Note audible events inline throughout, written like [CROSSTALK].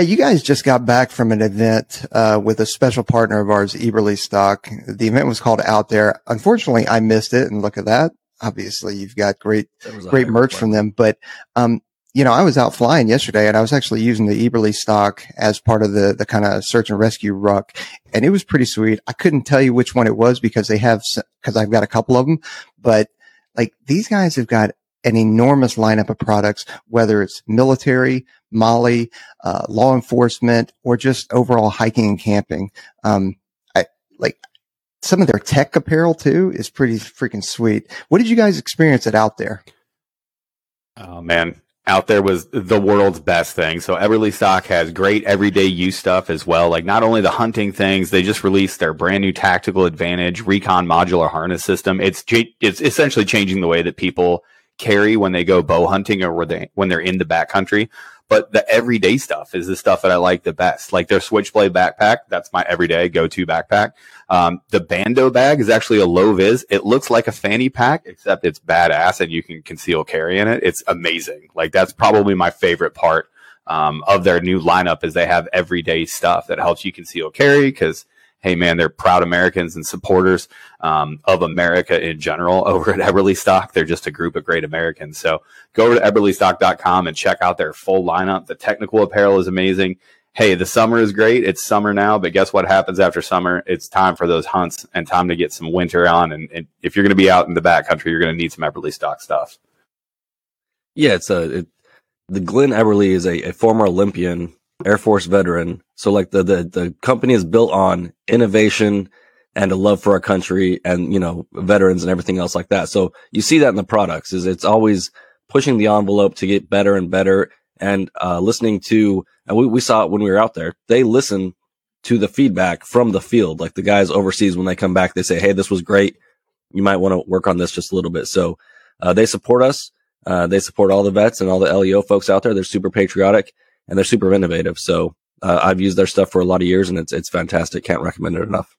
Hey, you guys just got back from an event uh, with a special partner of ours, Eberlestock. The event was called Out There. Unfortunately, I missed it, and look at that. Obviously, you've got great, great merch from them. But um, you know, I was out flying yesterday, and I was actually using the Eberlestock as part of the the kind of search and rescue ruck, and it was pretty sweet. I couldn't tell you which one it was because they have because I've got a couple of them, but like these guys have got an enormous lineup of products, whether it's military, MOLLE, uh, law enforcement, or just overall hiking and camping. Um, I like some of their tech apparel too is pretty freaking sweet. What did you guys experience it out there? Oh man, out there was the world's best thing. So Eberlestock has great everyday use stuff as well. Like not only the hunting things, they just released their brand new tactical advantage recon modular harness system. It's it's essentially changing the way that people carry when they go bow hunting or when they when they're in the backcountry. But the everyday stuff is the stuff that I like the best. Like their Switchblade backpack, that's my everyday go-to backpack. Um, the Bando bag is actually a low vis. It looks like a fanny pack, except it's badass and you can conceal carry in it. It's amazing. Like that's probably my favorite part um, of their new lineup is they have everyday stuff that helps you conceal carry because hey man, they're proud Americans and supporters um, of America in general [LAUGHS] over at Eberlestock. They're just a group of great Americans. So go over to eberlestock.com and check out their full lineup. The technical apparel is amazing. Hey, the summer is great. It's summer now, but guess what happens after summer? It's time for those hunts and time to get some winter on. And, and if you're going to be out in the backcountry, you're going to need some Eberlestock stuff. Yeah, it's a it, the Glenn Eberle is a, a former Olympian Air Force veteran. So like the, the, the company is built on innovation and a love for our country and, you know, veterans and everything else like that. So you see that in the products is it's always pushing the envelope to get better and better and, uh, listening to, and we, we saw it when we were out there. They listen to the feedback from the field. Like the guys overseas, when they come back, they say, Hey, this was great. You might want to work on this just a little bit. So, uh, they support us. Uh, they support all the vets and all the LEO folks out there. They're super patriotic and they're super innovative. So uh, I've used their stuff for a lot of years, and it's it's fantastic. Can't recommend it enough.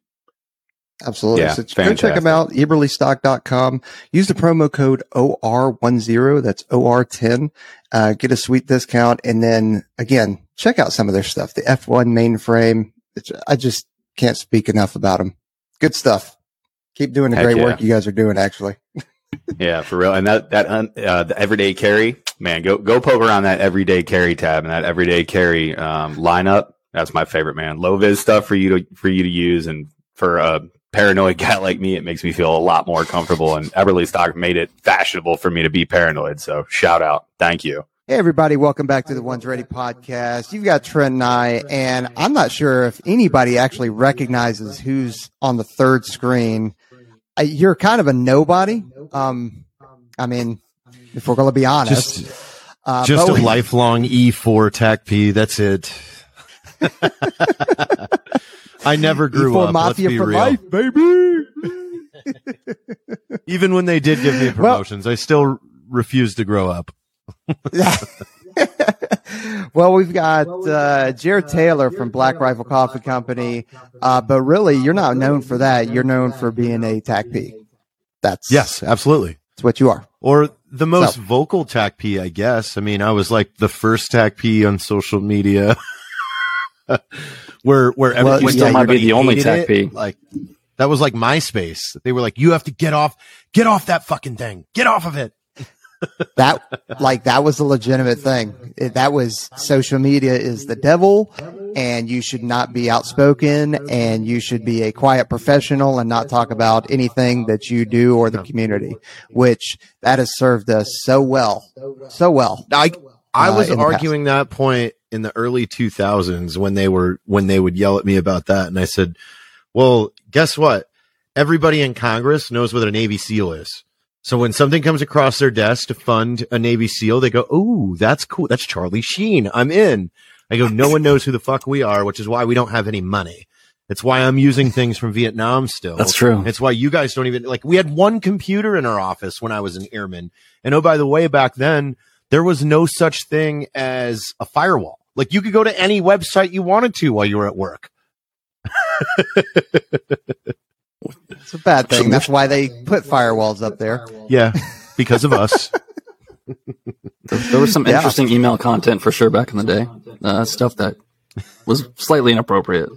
Absolutely. Yeah, so go check them out, eberlestock.com. Use the promo code OR10. That's OR10. Uh, get a sweet discount. And then again, check out some of their stuff. The F1 mainframe. I just can't speak enough about them. Good stuff. Keep doing the Heck great yeah. work you guys are doing, actually. [LAUGHS] yeah, for real. And that that uh, the everyday carry, man, go go poke around that everyday carry tab and that everyday carry um, lineup. That's my favorite, man. Low vis stuff for you to for you to use, and for a paranoid guy like me, it makes me feel a lot more comfortable. And Eberlestock made it fashionable for me to be paranoid. So shout out, thank you. Hey everybody, welcome back to the Ones Ready podcast. You've got Trent and I, and I'm not sure if anybody actually recognizes who's on the third screen you're kind of a nobody. Um, I mean, if we're going to be honest, just, uh, just a we, lifelong E4 TACP. That's it. [LAUGHS] I never grew E4 up. Mafia Let's be for real. life, baby. [LAUGHS] Even when they did give me promotions, well, I still refused to grow up. [LAUGHS] well, we've got uh, Jared Taylor from Black Rifle Coffee Company, uh, but really, you're not known for that. You're known for being a TACP. That's yes, absolutely. That's what you are. Or the most so. vocal TACP, I guess. I mean, I was like the first TACP on social media, [LAUGHS] where where well, everybody still might be the only TACP. Like that was like MySpace. They were like, "You have to get off, get off that fucking thing, get off of it." That like that was a legitimate thing. It, that was social media is the devil, and you should not be outspoken, and you should be a quiet professional and not talk about anything that you do or the community. Which that has served us so well, so well. I I uh, was uh, arguing that point in the early 2000s when they were when they would yell at me about that, and I said, "Well, guess what? Everybody in Congress knows what a Navy SEAL is." So when something comes across their desk to fund a Navy SEAL, they go, "Oh, that's cool. That's Charlie Sheen. I'm in." I go, "No one knows who the fuck we are, which is why we don't have any money." It's why I'm using things from Vietnam still. That's true. It's why you guys don't even like. We had one computer in our office when I was an airman, and oh by the way, back then there was no such thing as a firewall. Like you could go to any website you wanted to while you were at work. [LAUGHS] It's a bad thing. That's why they put firewalls up there. Yeah, because of us. there, there, was some interesting yeah. email content for sure back in the day. Uh, stuff that was slightly inappropriate.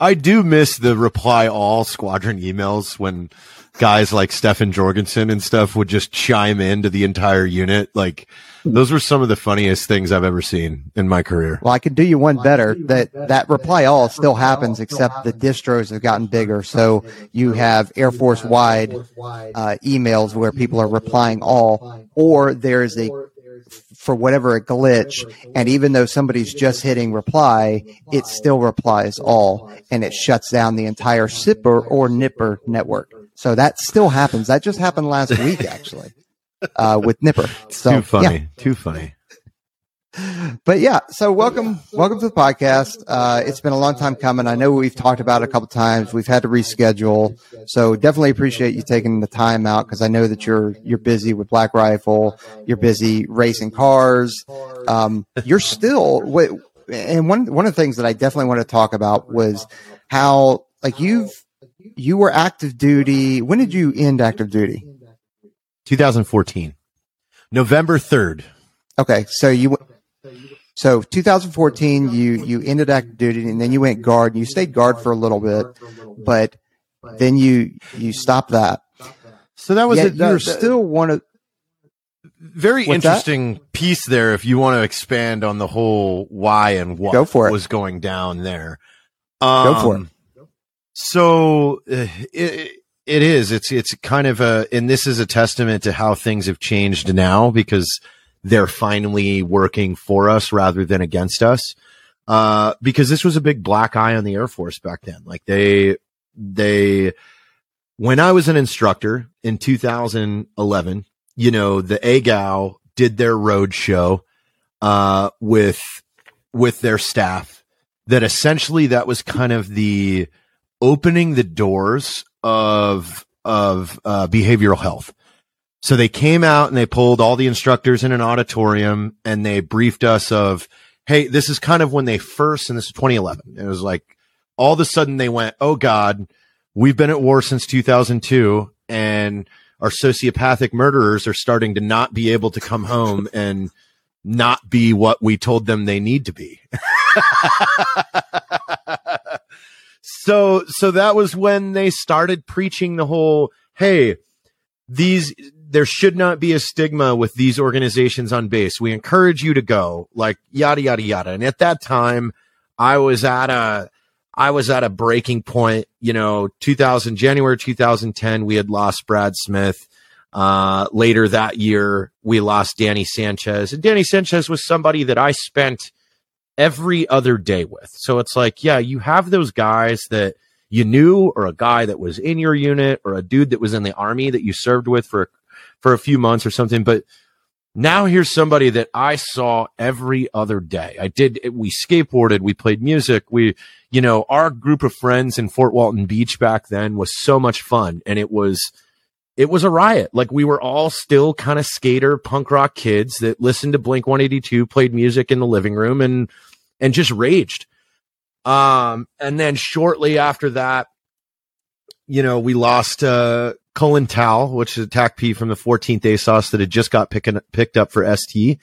I do miss the reply all squadron emails when guys like Stefan Jorgensen and stuff would just chime into the entire unit. Like those were some of the funniest things I've ever seen in my career. Well, I could do you one better. That that reply all still happens, except the distros have gotten bigger. So you have Air Force wide uh, emails where people are replying all, or there's a for whatever a glitch. And even though somebody's just hitting reply, it still replies all and it shuts down the entire SIPR or NIPR network. So that still happens. That just happened last [LAUGHS] week, actually, uh, with NIPR. So, too funny. Yeah. Too funny. But yeah, so welcome, welcome to the podcast. Uh, it's been a long time coming. I know we've talked about it a couple times. We've had to reschedule. So definitely appreciate you taking the time out because I know that you're, you're busy with Black Rifle. You're busy racing cars. Um, you're still, and one, one of the things that I definitely want to talk about was how, like you've, you were active duty. When did you end active duty? 2014, November 3rd. Okay. So you, so 2014, you, you ended active duty and then you went guard and you stayed guard for a little bit, but then you, you stopped that. So that was, Yet a, you're still one of, very interesting that? piece there. If you want to expand on the whole why and what Go for it. was going down there. Um, Go for it. So uh, it, it is. It's it's kind of a, and this is a testament to how things have changed now because they're finally working for us rather than against us. Uh, because this was a big black eye on the Air Force back then. Like they, they, when I was an instructor in 2011, you know, the AGAU did their road show, uh, with, with their staff that essentially that was kind of the opening the doors of, of, uh, behavioral health. So they came out and they pulled all the instructors in an auditorium and they briefed us of, Hey, this is kind of when they first, and this is 2011. It was like all of a sudden they went, Oh God, we've been at war since 2002 and our sociopathic murderers are starting to not be able to come home [LAUGHS] and not be what we told them they need to be. [LAUGHS] so, so that was when they started preaching the whole, Hey, these there should not be a stigma with these organizations on base. We encourage you to go, like yada yada yada. And at that time, I was at a I was at a breaking point. You know, 2000 January 2010, we had lost Brad Smith. Uh, later that year, we lost Danny Sanchez, and Danny Sanchez was somebody that I spent every other day with. So it's like, yeah, you have those guys that you knew, or a guy that was in your unit, or a dude that was in the army that you served with for for a few months or something. But now here's somebody that I saw every other day. I did, we skateboarded, we played music. We, you know, our group of friends in Fort Walton Beach back then was so much fun. And it was, it was a riot. Like we were all still kind of skater punk rock kids that listened to Blink 182, played music in the living room and, and just raged. Um, and then shortly after that, you know, we lost, uh, Cullen Tal, which is a TACP from the 14th ASOS that had just got picking, picked up for ST.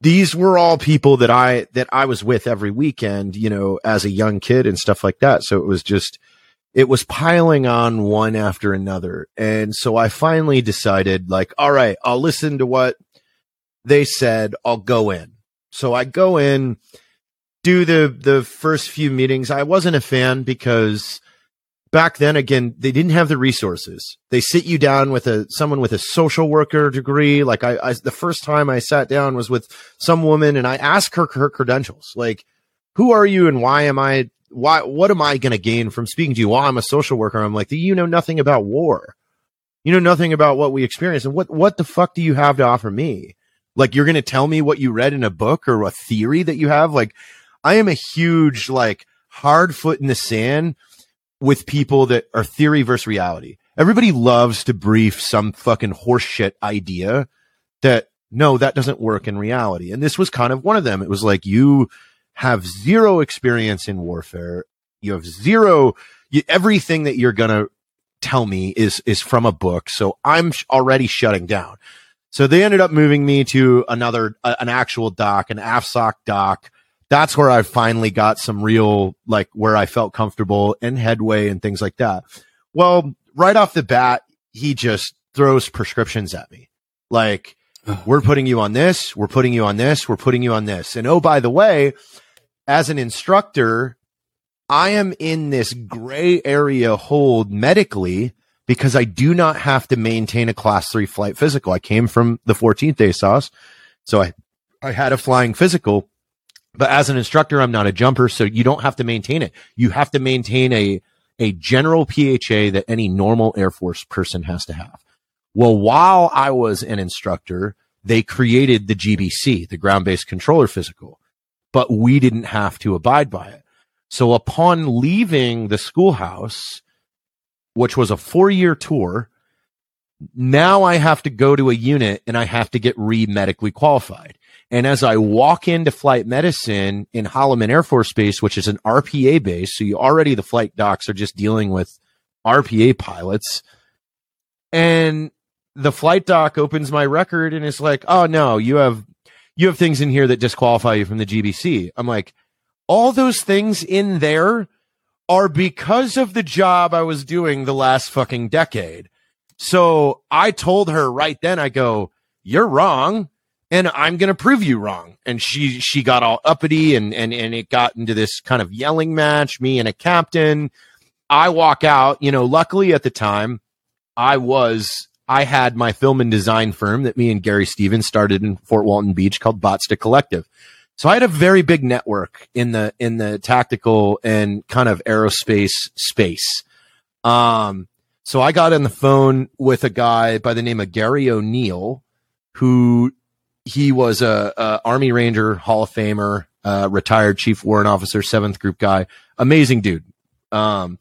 These were all people that I, that I was with every weekend, you know, as a young kid and stuff like that. So it was just, it was piling on one after another. And so I finally decided like, all right, I'll listen to what they said. I'll go in. So I go in, do the, the first few meetings. I wasn't a fan because back then again they didn't have the resources they sit you down with a someone with a social worker degree like I, I, the first time i sat down was with some woman and i asked her her credentials like who are you and why am i why what am i going to gain from speaking to you well i'm a social worker i'm like you know nothing about war you know nothing about what we experience and what what the fuck do you have to offer me like you're going to tell me what you read in a book or a theory that you have like i am a huge like hard foot in the sand with people that are theory versus reality. Everybody loves to brief some fucking horseshit idea that no, that doesn't work in reality. And this was kind of one of them. It was like you have zero experience in warfare. You have zero, you, everything that you're going to tell me is, is from a book. So I'm sh- already shutting down. So they ended up moving me to another, uh, an actual doc, an AFSOC doc that's where I finally got some real, like where I felt comfortable and headway and things like that. Well, right off the bat, he just throws prescriptions at me. Like, we're putting you on this, we're putting you on this, we're putting you on this. And oh, by the way, as an instructor, I am in this gray area hold medically because I do not have to maintain a class three flight physical. I came from the 14th ASOS. So I, I had a flying physical, but as an instructor, I'm not a jumper. So you don't have to maintain it. You have to maintain a, a general PHA that any normal Air Force person has to have. Well, while I was an instructor, they created the GBC, the ground based controller physical, but we didn't have to abide by it. So upon leaving the schoolhouse, which was a four year tour, now I have to go to a unit and I have to get re medically qualified. And as I walk into flight medicine in Holloman Air Force Base, which is an RPA base, so you already the flight docs are just dealing with RPA pilots. And the flight doc opens my record and is like, "Oh no, you have you have things in here that disqualify you from the GBC." I'm like, "All those things in there are because of the job I was doing the last fucking decade." So I told her right then, I go, "You're wrong." And I'm going to prove you wrong. And she, she got all uppity and, and, and it got into this kind of yelling match, me and a captain. I walk out, you know, luckily at the time I was I had my film and design firm that me and Gary Stevens started in Fort Walton Beach called Botstick Collective. So I had a very big network in the in the tactical and kind of aerospace space. Um, so I got on the phone with a guy by the name of Gary O'Neill, who he was a, a Army Ranger Hall of Famer, uh, retired Chief Warrant Officer, Seventh Group guy, amazing dude. Um,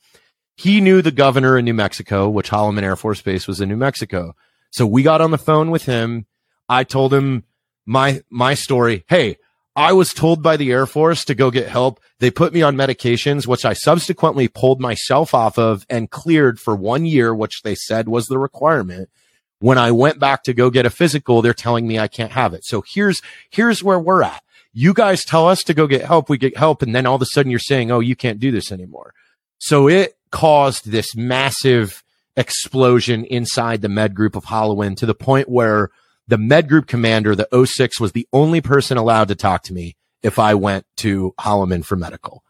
he knew the governor in New Mexico, which Holloman Air Force Base was in New Mexico. So we got on the phone with him. I told him my, my story. Hey, I was told by the Air Force to go get help. They put me on medications, which I subsequently pulled myself off of and cleared for one year, which they said was the requirement. When I went back to go get a physical, they're telling me I can't have it. So here's, here's where we're at. You guys tell us to go get help. We get help. And then all of a sudden you're saying, Oh, you can't do this anymore. So it caused this massive explosion inside the med group of Holloman to the point where the med group commander, the 06 was the only person allowed to talk to me if I went to Holloman for medical.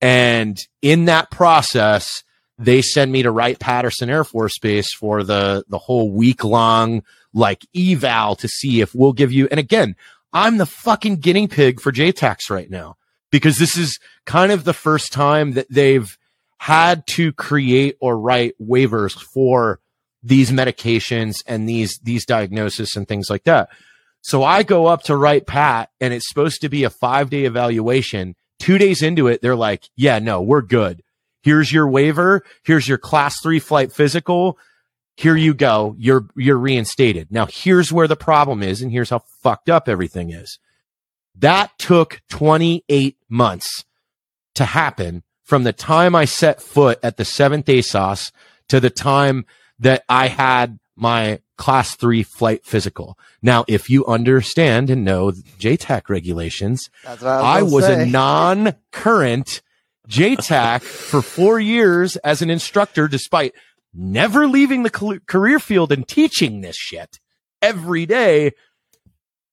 And in that process, they send me to Wright Patterson Air Force Base for the, the whole week long, like eval to see if we'll give you. And again, I'm the fucking guinea pig for JTACs right now because this is kind of the first time that they've had to create or write waivers for these medications and these these diagnoses and things like that. So I go up to Wright Pat and it's supposed to be a 5-day evaluation. 2 days into it they're like, "Yeah, no, we're good. Here's your waiver, here's your class 3 flight physical. Here you go. You're you're reinstated." Now here's where the problem is and here's how fucked up everything is. That took 28 months to happen from the time I set foot at the seventh ASOS to the time that I had my class three flight physical. Now, if you understand and know JTAC regulations, I was, I was a non-current JTAC [LAUGHS] for four years as an instructor, despite never leaving the career field and teaching this shit every day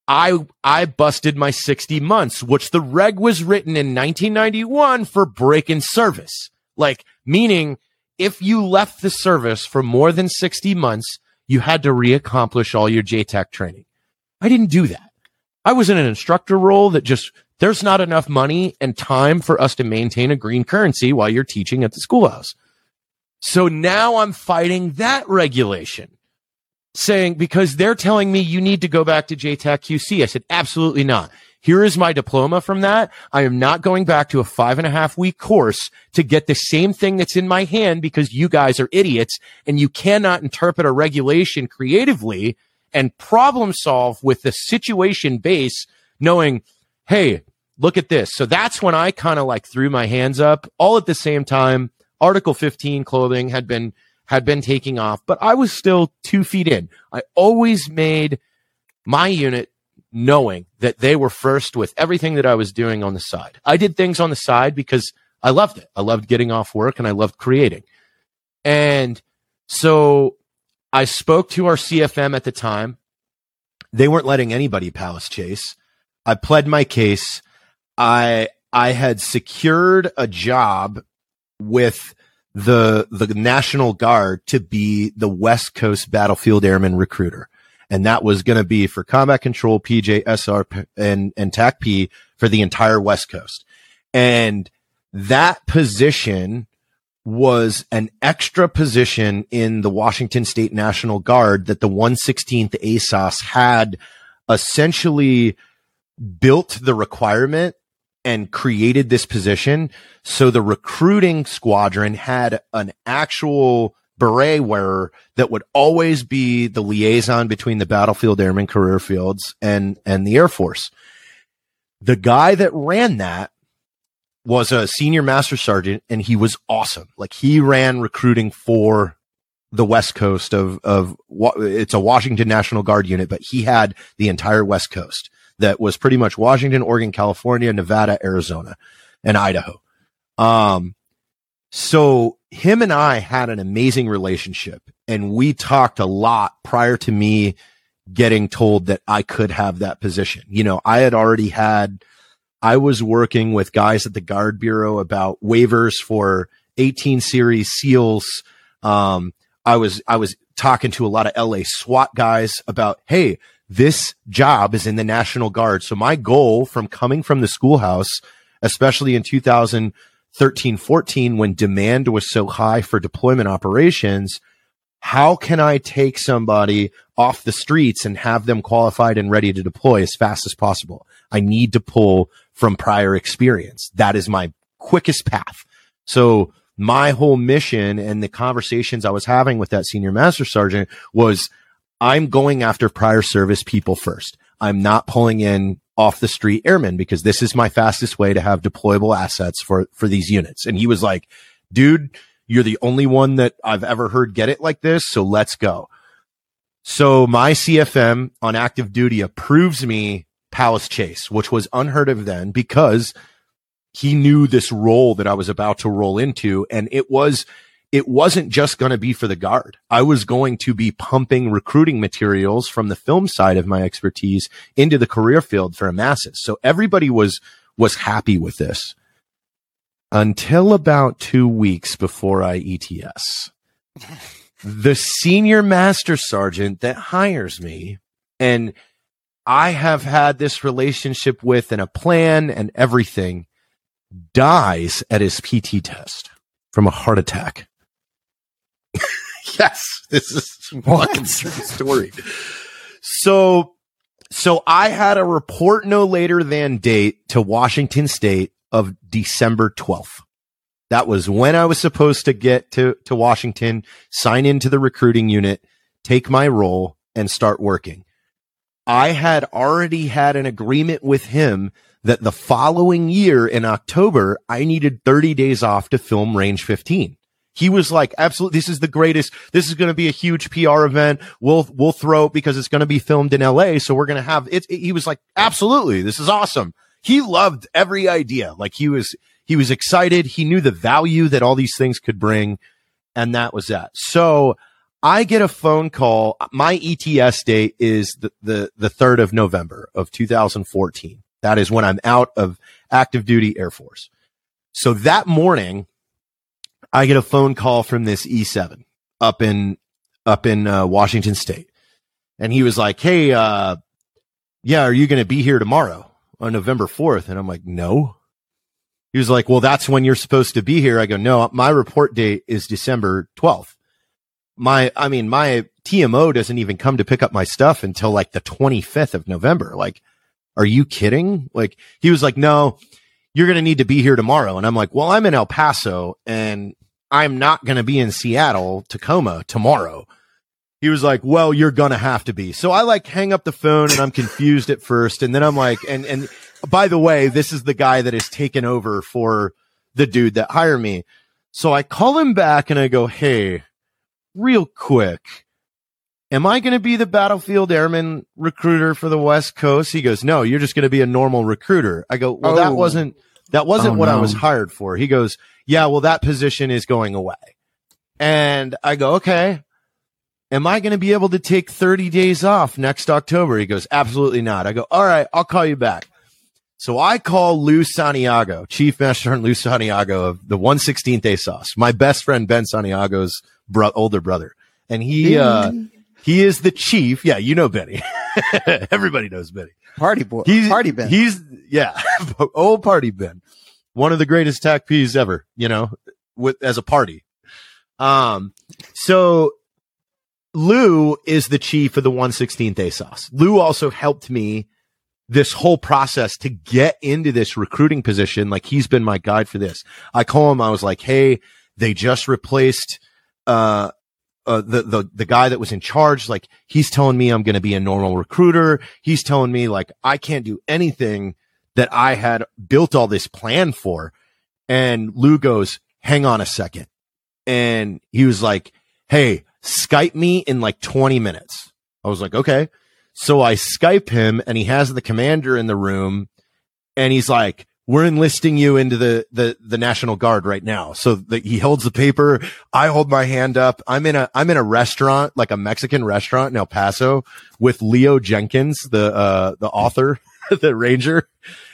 I I busted my 60 months, which the reg was written in 1991 for break in service. Like meaning if you left the service for more than 60 months, you had to reaccomplish all your JTAC training. I didn't do that. I was in an instructor role that just there's not enough money and time for us to maintain a green currency while you're teaching at the schoolhouse. So now I'm fighting that regulation saying, because they're telling me you need to go back to JTAC QC. I said, absolutely not. Here is my diploma from that. I am not going back to a five and a half week course to get the same thing that's in my hand because you guys are idiots and you cannot interpret a regulation creatively and problem solve with the situation base knowing, Hey, look at this. So that's when I kind of like threw my hands up all at the same time. Article 15 clothing had been had been taking off, but I was still two feet in. I always made my unit knowing that they were first with everything that I was doing on the side. I did things on the side because I loved it. I loved getting off work and I loved creating. And so I spoke to our CFM at the time. They weren't letting anybody palace chase. I pled my case. I I had secured a job with the the National Guard to be the West Coast Battlefield Airman recruiter. And that was going to be for combat control, PJ, SR, and, and TACP for the entire West Coast. And that position was an extra position in the Washington State National Guard that the 116th ASOS had essentially built the requirement and created this position. So the recruiting squadron had an actual beret wearer that would always be the liaison between the battlefield airmen career fields and, and the Air Force. The guy that ran that was a senior master sergeant and he was awesome. Like he ran recruiting for the West Coast of, of it's a Washington National Guard unit, but he had the entire West Coast that was pretty much Washington, Oregon, California, Nevada, Arizona, and Idaho. Um, so him and I had an amazing relationship and we talked a lot prior to me getting told that I could have that position. You know, I had already had, I was working with guys at the Guard Bureau about waivers for 18 series SEALs. Um, I was, I was talking to a lot of LA SWAT guys about, Hey, this job is in the National Guard. So my goal from coming from the schoolhouse, especially in 2013, 14, when demand was so high for deployment operations, how can I take somebody off the streets and have them qualified and ready to deploy as fast as possible? I need to pull from prior experience. That is my quickest path. So my whole mission and the conversations I was having with that senior master sergeant was I'm going after prior service people first. I'm not pulling in off the street airmen because this is my fastest way to have deployable assets for, for these units. And he was like, dude, you're the only one that I've ever heard get it like this. So let's go. So my CFM on active duty approves me Palace Chase, which was unheard of then because he knew this role that I was about to roll into. And it was, it wasn't just going to be for the guard. I was going to be pumping recruiting materials from the film side of my expertise into the career field for Amasis. So everybody was, was happy with this until about two weeks before I ETS. [LAUGHS] the senior master sergeant that hires me and I have had this relationship with and a plan and everything dies at his PT test from a heart attack. [LAUGHS] yes, this is fucking story. So, so I had a report no later than date to Washington State of December 12th. That was when I was supposed to get to, to Washington, sign into the recruiting unit, take my role and start working. I had already had an agreement with him that the following year in October, I needed 30 days off to film range 15. He was like, absolutely, this is the greatest. This is going to be a huge PR event. We'll, we'll throw it because it's going to be filmed in LA. So we're going to have it. He was like, absolutely. This is awesome. He loved every idea. Like he was, he was excited. He knew the value that all these things could bring. And that was that. So I get a phone call. My ETS date is the, the, the 3rd of November of 2014. That is when I'm out of active duty Air Force. So that morning, I get a phone call from this E7 up in, up in uh, Washington state. And he was like, Hey, uh, yeah, are you going to be here tomorrow on November 4th? And I'm like, no. He was like, well, that's when you're supposed to be here. I go, no, my report date is December 12th. My, I mean, my TMO doesn't even come to pick up my stuff until like the 25th of November. Like, are you kidding? Like, he was like, no, you're going to need to be here tomorrow. And I'm like, well, I'm in El Paso and I'm not going to be in Seattle, Tacoma tomorrow. He was like, well, you're going to have to be. So I like hang up the phone and I'm confused at first. And then I'm like, and, and by the way, this is the guy that has taken over for the dude that hired me. So I call him back and I go, Hey, real quick, am I going to be the battlefield airman recruiter for the West Coast? He goes, no, you're just going to be a normal recruiter. I go, well, oh. that wasn't, that wasn't oh, what no. I was hired for. He goes, yeah, well, that position is going away. And I go, okay, am I going to be able to take 30 days off next October? He goes, absolutely not. I go, all right, I'll call you back. So I call Lou Santiago, Chief Master Sergeant Lou Santiago of the 116th ASOS, my best friend Ben Santiago's bro- older brother. And he, uh, he is the chief. Yeah, you know Benny. [LAUGHS] Everybody knows Benny. Party boy. He's, party Ben. He's, yeah, [LAUGHS] old party Ben. One of the greatest TACPs ever, you know, with, as a party. Um, so Lou is the chief of the 116th ASOS. Lou also helped me this whole process to get into this recruiting position. Like he's been my guide for this. I call him. I was like, Hey, they just replaced, uh, uh, the, the, the guy that was in charge, like he's telling me I'm going to be a normal recruiter. He's telling me like I can't do anything that I had built all this plan for. And Lou goes, hang on a second. And he was like, Hey, Skype me in like 20 minutes. I was like, okay. So I Skype him and he has the commander in the room and he's like, we're enlisting you into the, the, the National Guard right now. So the, he holds the paper. I hold my hand up. I'm in a, I'm in a restaurant, like a Mexican restaurant in El Paso with Leo Jenkins, the, uh, the author, [LAUGHS] the ranger.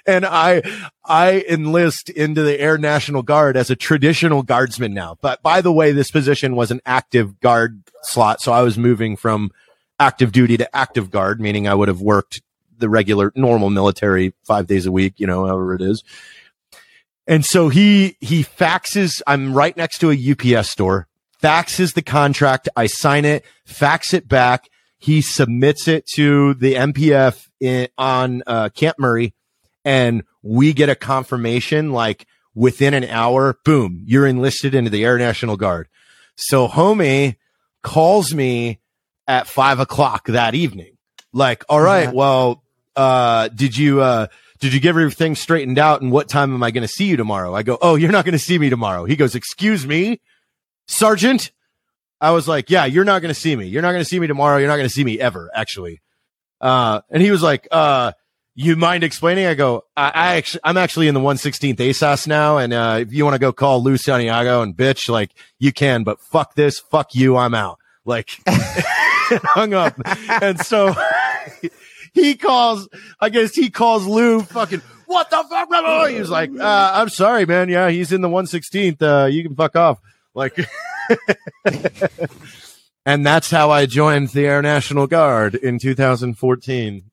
And I, I enlist into the Air National Guard as a traditional guardsman now. But by the way, this position was an active guard slot. So I was moving from active duty to active guard, meaning I would have worked the regular normal military five days a week, you know, however it is. And so he, he faxes, I'm right next to a UPS store, faxes the contract. I sign it, fax it back. He submits it to the MPF in, on, uh, Camp Murray and we get a confirmation like within an hour, boom, you're enlisted into the Air National Guard. So homie calls me at five o'clock that evening. Like, all right, well, uh, did you, uh, did you get everything straightened out? And what time am I going to see you tomorrow? I go, Oh, you're not going to see me tomorrow. He goes, excuse me, sergeant. I was like, yeah, you're not going to see me. You're not going to see me tomorrow. You're not going to see me ever, actually. Uh, and he was like, uh, you mind explaining? I go, I, I actually, I'm actually in the 116th ASOS now. And, uh, if you want to go call Lou Santiago and bitch, like you can, but fuck this, fuck you, I'm out. Like, [LAUGHS] hung up. And so [LAUGHS] he calls, I guess he calls Lou fucking, what the fuck? He was like, uh, I'm sorry, man. Yeah, he's in the 116th. Uh, you can fuck off. Like, [LAUGHS] and that's how I joined the Air National Guard in 2014.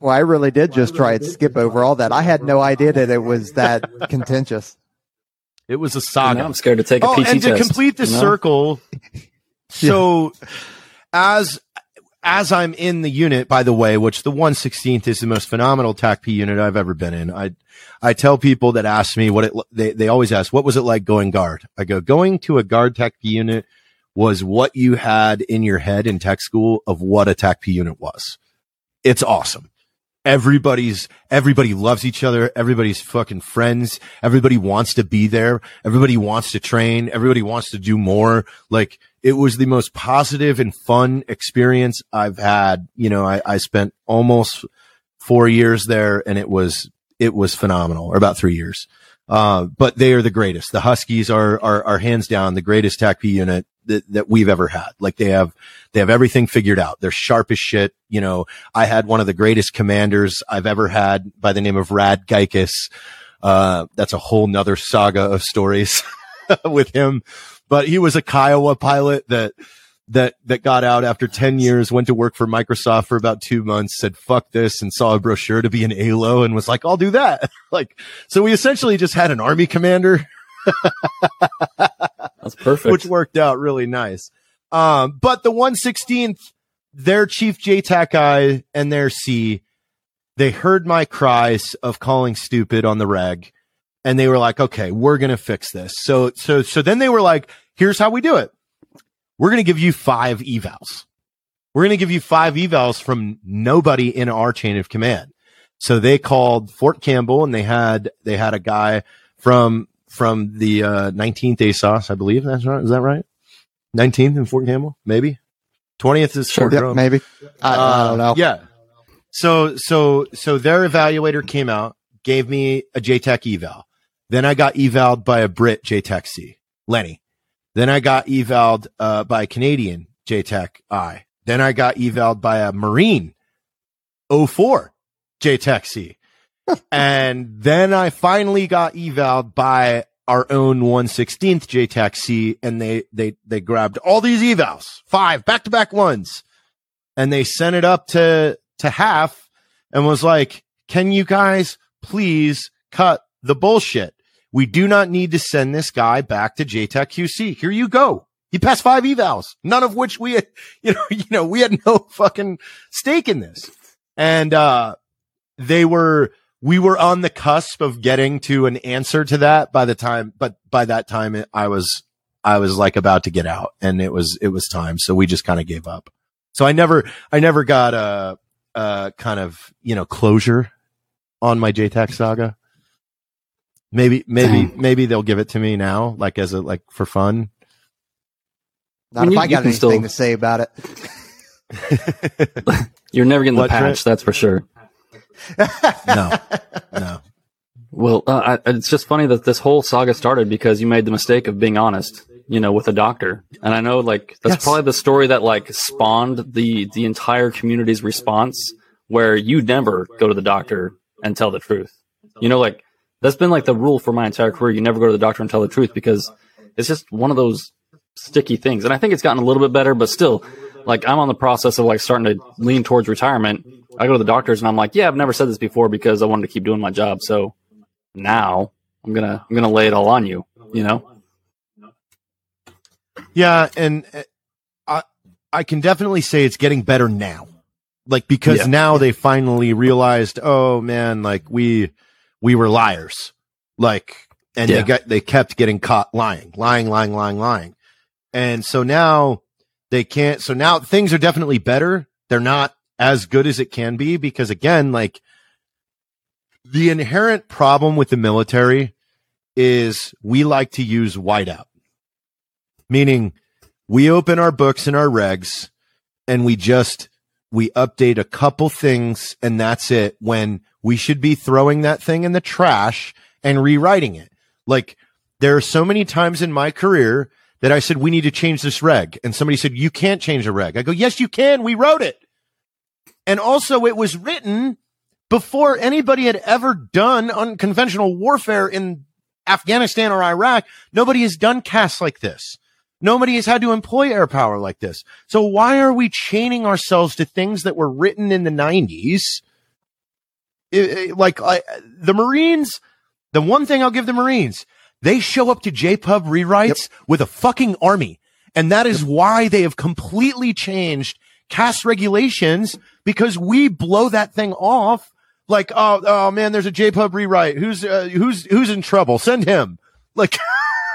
Well, I really did just try and skip over all that. I had no idea that it was that [LAUGHS] contentious. It was a saga. I'm scared to take a oh, PT and to complete the you know? circle. [LAUGHS] So as as I'm in the unit, by the way, which the 116th is the most phenomenal TACP unit I've ever been in. I, I tell people that ask me what it, they, they always ask, what was it like going guard? I go, going to a guard TACP unit was what you had in your head in tech school of what a TACP unit was. It's awesome everybody's everybody loves each other everybody's fucking friends everybody wants to be there everybody wants to train everybody wants to do more like it was the most positive and fun experience i've had you know i, I spent almost four years there and it was it was phenomenal or about three years uh, but they are the greatest. The Huskies are, are, are hands down the greatest TACP unit that, that we've ever had. Like they have, they have everything figured out. They're sharp as shit. You know, I had one of the greatest commanders I've ever had by the name of Rad Geikis. Uh, that's a whole nother saga of stories [LAUGHS] with him, but he was a Kiowa pilot that, that, that got out after 10 years, went to work for Microsoft for about two months, said, fuck this and saw a brochure to be an ALO and was like, I'll do that. [LAUGHS] like, so we essentially just had an army commander. [LAUGHS] That's perfect. Which worked out really nice. Um, but the 116th, their chief JTAC guy and their C, they heard my cries of calling stupid on the reg and they were like, okay, we're going to fix this. So, so, so then they were like, here's how we do it we're going to give you five evals. We're going to give you five evals from nobody in our chain of command. So they called Fort Campbell and they had, they had a guy from, from the, uh, 19th ASOS, I believe. That's right. Is that right? 19th in Fort Campbell, maybe. 20th is sure. Yep, maybe. I, uh, I, don't know. Yeah. So, so, so their evaluator came out, gave me a JTAC eval. Then I got evaled by a Brit JTAC C, Lenny. Then I got evaled, uh, by a Canadian JTAC I. Then I got evaled by a Marine 04 JTAC C. [LAUGHS] and then I finally got evaled by our own 116th JTAC C and they, they, they grabbed all these evals, five back to back ones and they sent it up to, to half and was like, can you guys please cut the bullshit? We do not need to send this guy back to JTAC QC. Here you go. He passed five evals, none of which we had, [LAUGHS] you know, you know, we had no fucking stake in this. And, uh, they were, we were on the cusp of getting to an answer to that by the time, but by that time it, I was, I was like about to get out and it was, it was time. So we just kind of gave up. So I never, I never got a, a kind of, you know, closure on my JTAC saga. Maybe, maybe, maybe they'll give it to me now, like as a, like for fun. Not I mean, if you, I got anything still... to say about it. [LAUGHS] [LAUGHS] You're never getting the patch, that's for sure. no, [LAUGHS] no. Well, uh, I, it's just funny that this whole saga started because you made the mistake of being honest, you know, with a doctor. And I know, like, that's yes. probably the story that like spawned the the entire community's response, where you never go to the doctor and tell the truth. You know, like that's been like the rule for my entire career. You never go to the doctor and tell the truth because it's just one of those sticky things. And I think it's gotten a little bit better, but still, like I'm on the process of like starting to lean towards retirement. I go to the doctors and I'm like, yeah, I've never said this before because I wanted to keep doing my job. So now I'm gonna I'm gonna lay it all on you. You know. Yeah, and uh, I I can definitely say it's getting better now. Like because yeah. now they finally realized, oh man, like we we were liars. Like and yeah. they got they kept getting caught lying, lying, lying, lying, lying. And so now they can't. So now things are definitely better. They're not as good as it can be because again, like the inherent problem with the military is we like to use whiteout, meaning we open our books and our regs and we just, we update a couple things and that's it when we should be throwing that thing in the trash and rewriting it. Like there are so many times in my career that I said, we need to change this reg. And somebody said, you can't change a reg. I go, yes, you can. We wrote it. And also it was written before anybody had ever done unconventional warfare in Afghanistan or Iraq. Nobody has done casts like this. Nobody has had to employ air power like this. So why are we chaining ourselves to things that were written in the nineties? Like the Marines, the one thing I'll give the Marines, they show up to JPub rewrites yep. with a fucking army. And that is yep. why they have completely changed cast regulations because we blow that thing off. Like, oh, oh man, there's a JPub rewrite. Who's, uh, who's, who's in trouble? Send him. Like,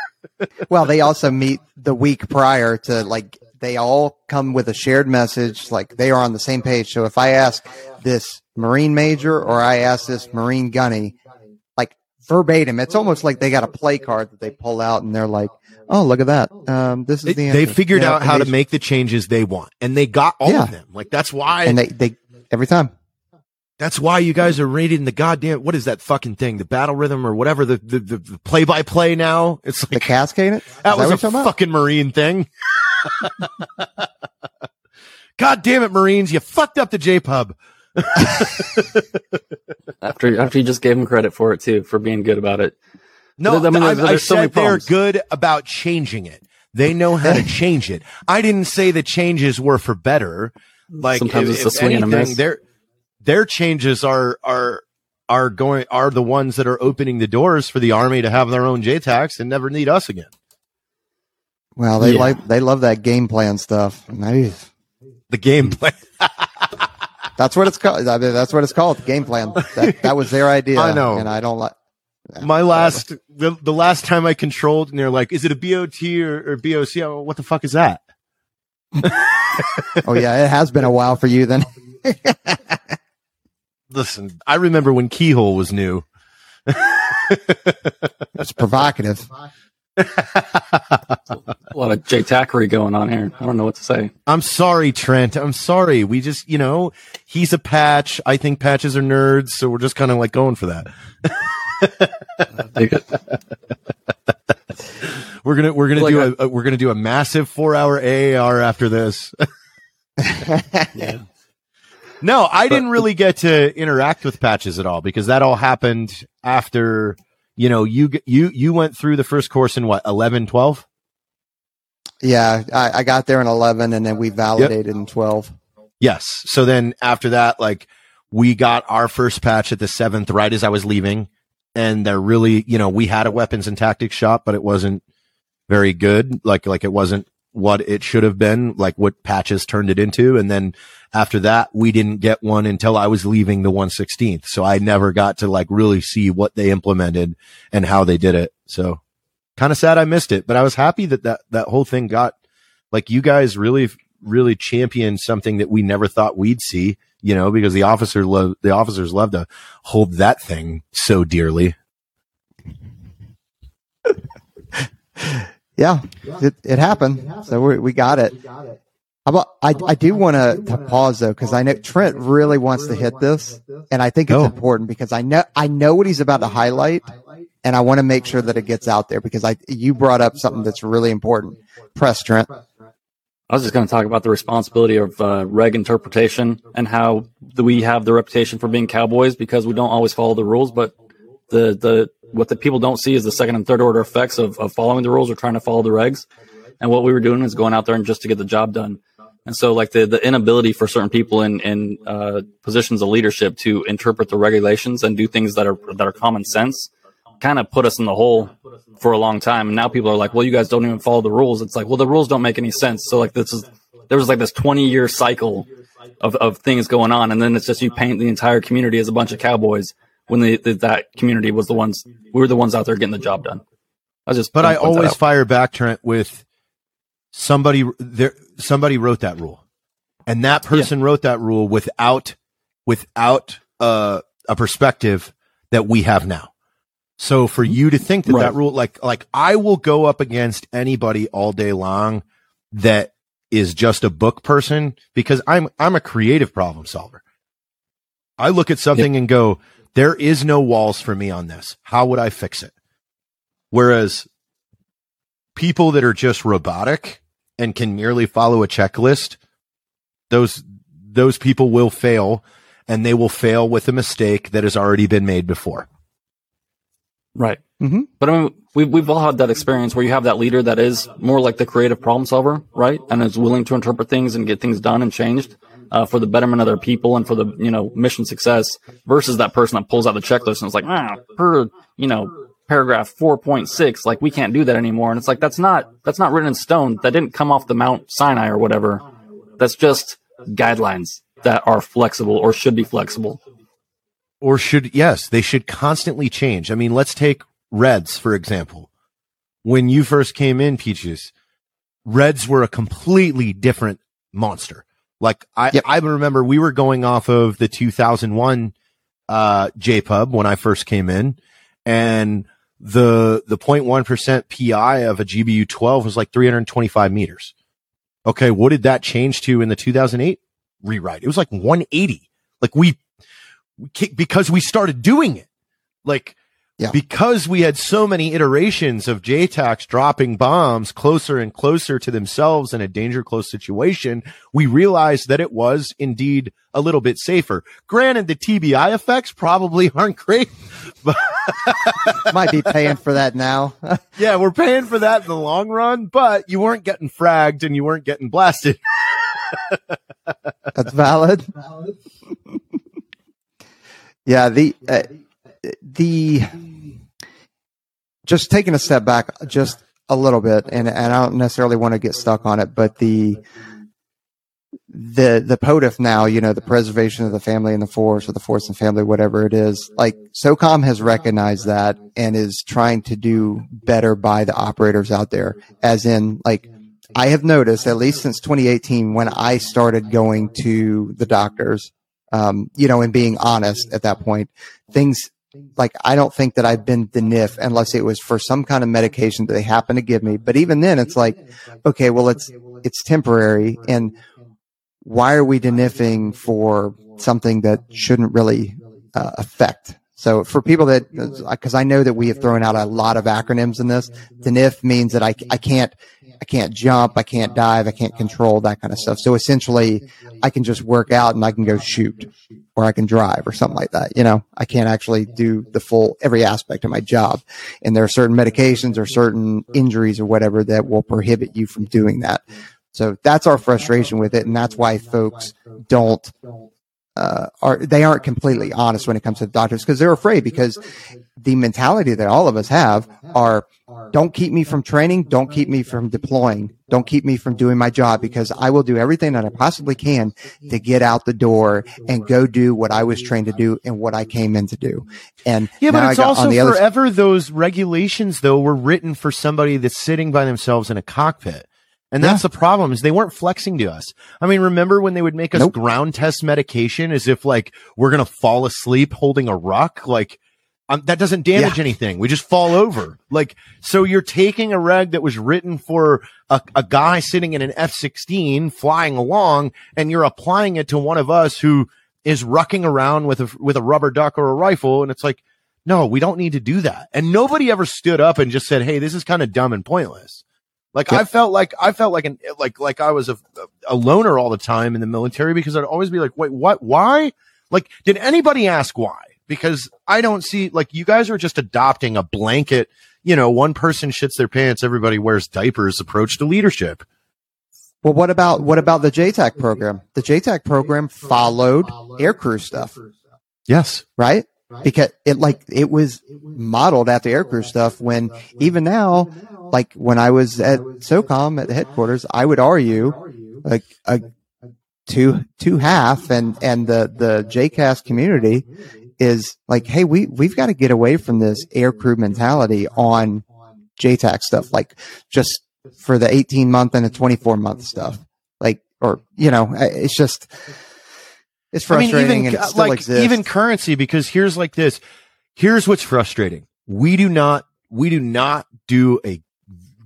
[LAUGHS] well, they also meet the week prior to like, they all come with a shared message. Like they are on the same page. So if I ask this Marine major or I ask this Marine gunny, like verbatim. It's almost like they got a play card that they pull out and they're like, "Oh, look at that! Um, this is the." answer. They figured out how to make the changes they want, and they got all yeah. of them. Like that's why, and they they every time. That's why you guys are in the goddamn what is that fucking thing? The battle rhythm or whatever the the, the play by play now. It's like the cascade. That was that a fucking about? marine thing. God damn it, Marines! You fucked up the J Pub. [LAUGHS] after after you just gave him credit for it too, for being good about it. No, I mean, there's, I, there's I so said they're good about changing it. They know how to [LAUGHS] change it. I didn't say the changes were for better. Like sometimes if, it's a swing anything, and a miss. Their their changes are are are going are the ones that are opening the doors for the army to have their own JTACs and never need us again. Well, they yeah. like they love that game plan stuff. Nice. The game plan. [LAUGHS] That's what it's called. I mean, that's what it's called. Game plan. That, that was their idea. [LAUGHS] I know, and I don't like. My last, the, the last time I controlled, and they're like, "Is it a BOT or, or BOC?" What the fuck is that? [LAUGHS] oh yeah, it has been a while for you then. Listen, I remember when Keyhole was new. it's provocative. [LAUGHS] a lot of Jay Tackery going on here. I don't know what to say. I'm sorry, Trent. I'm sorry. We just, you know, he's a patch. I think patches are nerds, so we're just kind of like going for that. [LAUGHS] we're gonna we're gonna like do a, a, we're gonna do a massive four hour AAR after this. yeah. [LAUGHS] No, I but, didn't really get to interact with patches at all because that all happened after, you know, you, you, you went through the first course in what, 11, 12? Yeah, I, I got there in 11 and then we validated yep. in 12. Yes. So then after that, like we got our first patch at the seventh right as I was leaving. And they're really, you know, we had a weapons and tactics shop, but it wasn't very good. Like, like it wasn't what it should have been, like what patches turned it into. And then after that, we didn't get one until I was leaving the 116th. So I never got to like really see what they implemented and how they did it. So kind of sad I missed it, but I was happy that that, that whole thing got like you guys really, really championed something that we never thought we'd see, you know, because the officer love, the officers love to hold that thing so dearly. [LAUGHS] yeah, it, it happened. So we, we got it. About, I, I do want to pause though, because I know Trent really wants to hit this, and I think it's important because I know I know what he's about to highlight, and I want to make sure that it gets out there because I you brought up something that's really important. Press Trent. I was just going to talk about the responsibility of uh, reg interpretation and how we have the reputation for being cowboys because we don't always follow the rules, but the the what the people don't see is the second and third order effects of, of following the rules or trying to follow the regs. And what we were doing is going out there and just to get the job done. And so like the, the inability for certain people in, in, uh, positions of leadership to interpret the regulations and do things that are, that are common sense kind of put us in the hole for a long time. And now people are like, well, you guys don't even follow the rules. It's like, well, the rules don't make any sense. So like this is, there was like this 20 year cycle of, of things going on. And then it's just you paint the entire community as a bunch of cowboys when the, the that community was the ones, we were the ones out there getting the job done. I just, but I always fire back Trent with somebody there somebody wrote that rule and that person yeah. wrote that rule without without uh, a perspective that we have now so for you to think that right. that rule like like i will go up against anybody all day long that is just a book person because i'm i'm a creative problem solver i look at something yeah. and go there is no walls for me on this how would i fix it whereas people that are just robotic and can merely follow a checklist, those those people will fail and they will fail with a mistake that has already been made before. Right. Mm-hmm. But I mean, we've, we've all had that experience where you have that leader that is more like the creative problem solver, right? And is willing to interpret things and get things done and changed, uh, for the betterment of their people and for the, you know, mission success versus that person that pulls out the checklist and is like, ah, per, you know, paragraph 4.6 like we can't do that anymore. And it's like that's not that's not written in stone. That didn't come off the mount sinai or whatever. That's just guidelines that are flexible or should be flexible. Or should yes they should constantly change. I mean let's take reds for example. When you first came in peaches reds were a completely different monster like i yep. i remember we were going off of the 2001 uh jpub when i first came in and the the 0.1% PI of a GBU 12 was like 325 meters. Okay, what did that change to in the 2008 rewrite? It was like 180. Like we, we because we started doing it. Like yeah. because we had so many iterations of JTACs dropping bombs closer and closer to themselves in a danger close situation, we realized that it was indeed a little bit safer. Granted, the TBI effects probably [LAUGHS] aren't great, but [LAUGHS] might be paying for that now. [LAUGHS] yeah, we're paying for that in the long run, but you weren't getting fragged and you weren't getting blasted. That's valid. yeah, the uh, the just taking a step back just a little bit, and, and I don't necessarily want to get stuck on it, but the the the POTFF now, you know, the preservation of the family and the force or the force and family, whatever it is, like SOCOM has recognized that and is trying to do better by the operators out there. As in, like, I have noticed, at least since 2018, when I started going to the doctors, um, you know, and being honest at that point, things like I don't think that I've been DNF unless it was for some kind of medication that they happen to give me. But even then, it's like, okay, well, it's it's temporary, and why are we DNFing for something that shouldn't really uh, affect? So for people that, because I know that we have thrown out a lot of acronyms in this, DNF means that I I can't I can't jump, I can't dive, I can't control that kind of stuff. So essentially, I can just work out and I can go shoot or I can drive or something like that. You know, I can't actually do the full every aspect of my job. And there are certain medications or certain injuries or whatever that will prohibit you from doing that. So that's our frustration with it. And that's why folks don't uh, are they aren't completely honest when it comes to the doctors because they're afraid because the mentality that all of us have are don't keep me from training, don't keep me from deploying, don't keep me from doing my job because I will do everything that I possibly can to get out the door and go do what I was trained to do and what I came in to do. And yeah, but it's also forever those regulations though were written for somebody that's sitting by themselves in a cockpit. And that's yeah. the problem is they weren't flexing to us. I mean, remember when they would make us nope. ground test medication as if like we're going to fall asleep holding a rock? Like um, that doesn't damage yeah. anything. We just fall over. Like, so you're taking a reg that was written for a, a guy sitting in an F-16 flying along and you're applying it to one of us who is rucking around with a, with a rubber duck or a rifle. And it's like, no, we don't need to do that. And nobody ever stood up and just said, Hey, this is kind of dumb and pointless. Like yep. I felt like I felt like an like like I was a a loner all the time in the military because I'd always be like, wait, what? Why? Like, did anybody ask why? Because I don't see like you guys are just adopting a blanket. You know, one person shits their pants, everybody wears diapers. Approach to leadership. Well, what about what about the JTAC program? The JTAC program followed aircrew stuff. Yes, right because it like it was modeled after aircrew stuff when even now like when I was at SOCOM at the headquarters, I would argue like a two two half and and the the JCAS community is like, hey, we we've got to get away from this aircrew mentality on JTAC stuff, like just for the 18 month and the 24 month stuff, like or you know, it's just it's frustrating I mean, even, like exists. even currency because here's like this. Here's what's frustrating. We do not we do not do a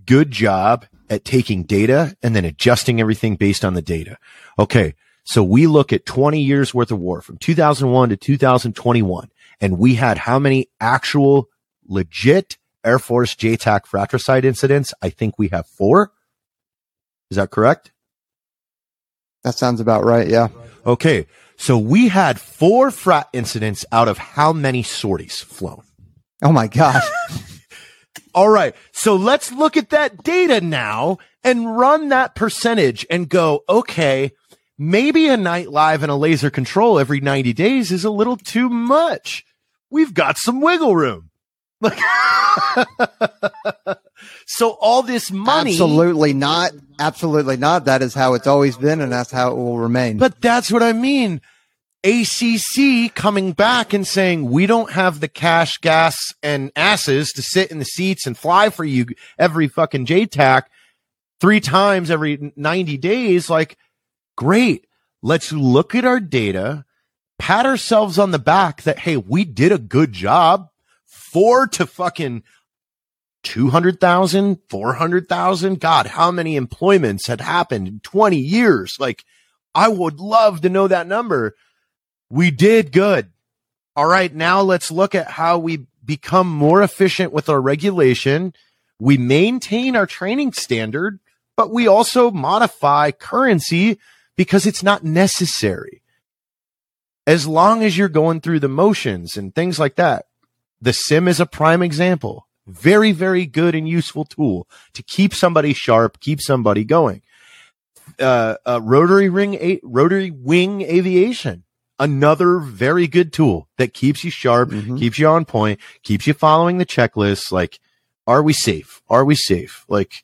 good job at taking data and then adjusting everything based on the data. Okay. So we look at 20 years worth of war from 2001 to 2021 and we had how many actual legit Air Force JTAC fratricide incidents? I think we have four. Is that correct? That sounds about right. Yeah. Okay. So we had four frat incidents out of how many sorties flown? Oh my gosh. [LAUGHS] All right. So let's look at that data now and run that percentage and go, okay, maybe a night live and a laser control every 90 days is a little too much. We've got some wiggle room. [LAUGHS] So all this money. Absolutely not. Absolutely not. That is how it's always been and that's how it will remain. But that's what I mean. ACC coming back and saying, we don't have the cash, gas, and asses to sit in the seats and fly for you every fucking JTAC three times every 90 days. Like, great. Let's look at our data, pat ourselves on the back that, hey, we did a good job. Four to fucking 200,000, 400,000. God, how many employments had happened in 20 years? Like, I would love to know that number we did good. All right. Now let's look at how we become more efficient with our regulation. We maintain our training standard, but we also modify currency because it's not necessary. As long as you're going through the motions and things like that. The sim is a prime example. Very, very good and useful tool to keep somebody sharp, keep somebody going. Uh, uh rotary ring, a- rotary wing aviation another very good tool that keeps you sharp, mm-hmm. keeps you on point, keeps you following the checklist. Like, are we safe? Are we safe? Like,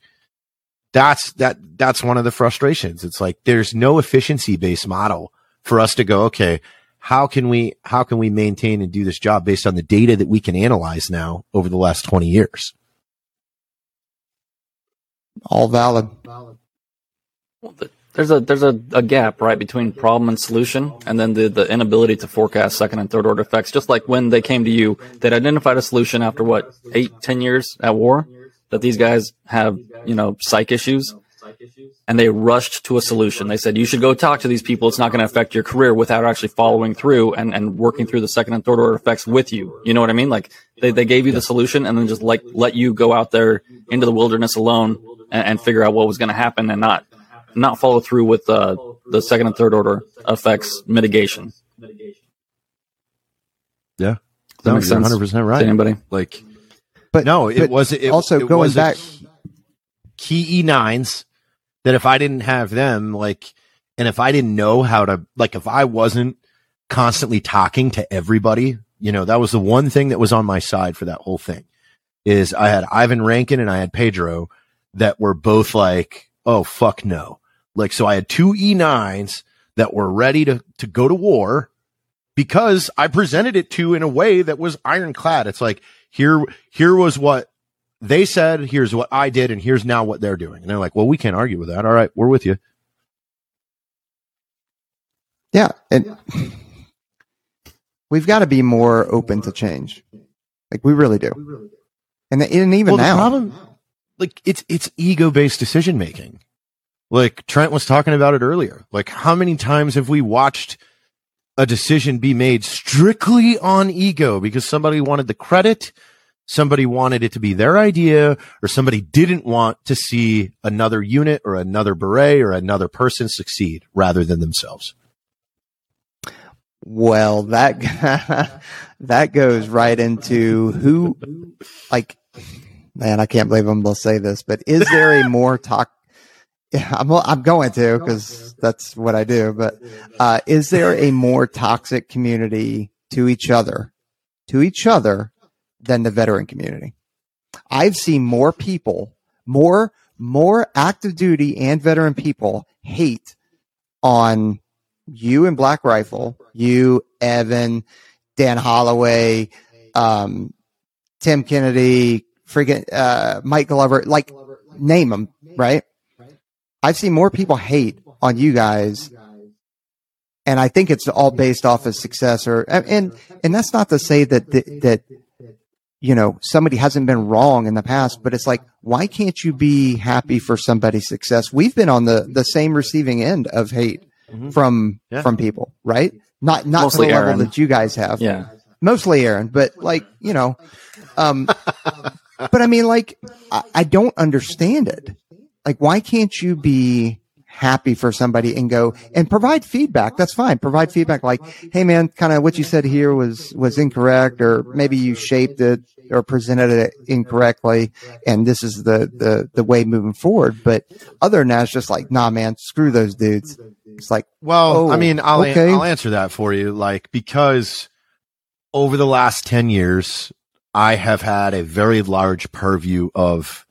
that's that that's one of the frustrations. It's like there's no efficiency based model for us to go, okay, how can we how can we maintain and do this job based on the data that we can analyze now over the last 20 years? All valid. Valid. Well, the, there's a there's a, a gap right between problem and solution and then the, the inability to forecast second and third order effects just like when they came to you they'd identified a solution after what eight ten years at war that these guys have you know psych issues and they rushed to a solution they said you should go talk to these people it's not going to affect your career without actually following through and, and working through the second and third order effects with you you know what i mean like they, they gave you the solution and then just like let you go out there into the wilderness alone and, and figure out what was going to happen and not not follow through with uh, the second and third order effects mitigation. Yeah, that no, makes sense. Hundred percent right. To anybody like, but no, it but was it, also it going was back key E nines that if I didn't have them, like, and if I didn't know how to, like, if I wasn't constantly talking to everybody, you know, that was the one thing that was on my side for that whole thing. Is I had Ivan Rankin and I had Pedro that were both like, oh fuck no. Like, so I had two E9s that were ready to, to go to war because I presented it to in a way that was ironclad. It's like, here, here was what they said. Here's what I did. And here's now what they're doing. And they're like, well, we can't argue with that. All right. We're with you. Yeah. And we've got to be more open to change. Like we really do. And, and even well, now, problem, like it's, it's ego based decision making. Like Trent was talking about it earlier. Like how many times have we watched a decision be made strictly on ego because somebody wanted the credit, somebody wanted it to be their idea, or somebody didn't want to see another unit or another beret or another person succeed rather than themselves. Well, that [LAUGHS] that goes right into who like man, I can't believe I'm going to say this, but is there a more talk yeah, [LAUGHS] I'm I'm going to because that's what I do. But uh, is there a more toxic community to each other, to each other, than the veteran community? I've seen more people, more more active duty and veteran people hate on you and Black Rifle, you Evan, Dan Holloway, um, Tim Kennedy, freaking uh, Mike Glover, like name them, right? I've seen more people hate on you guys. And I think it's all based off of success or, and, and that's not to say that, that, you know, somebody hasn't been wrong in the past, but it's like, why can't you be happy for somebody's success? We've been on the, the same receiving end of hate mm-hmm. from, yeah. from people, right? Not, not Mostly to the Aaron. level that you guys have. Yeah. Mostly Aaron, but like, you know, um, but I mean, like, I, I don't understand it like, why can't you be happy for somebody and go and provide feedback? That's fine. Provide feedback like, Hey man, kind of what you said here was, was incorrect or maybe you shaped it or presented it incorrectly. And this is the, the, the way moving forward. But other than that, it's just like, nah, man, screw those dudes. It's like, well, oh, I mean, I'll, okay. I'll answer that for you. Like, because over the last 10 years, I have had a very large purview of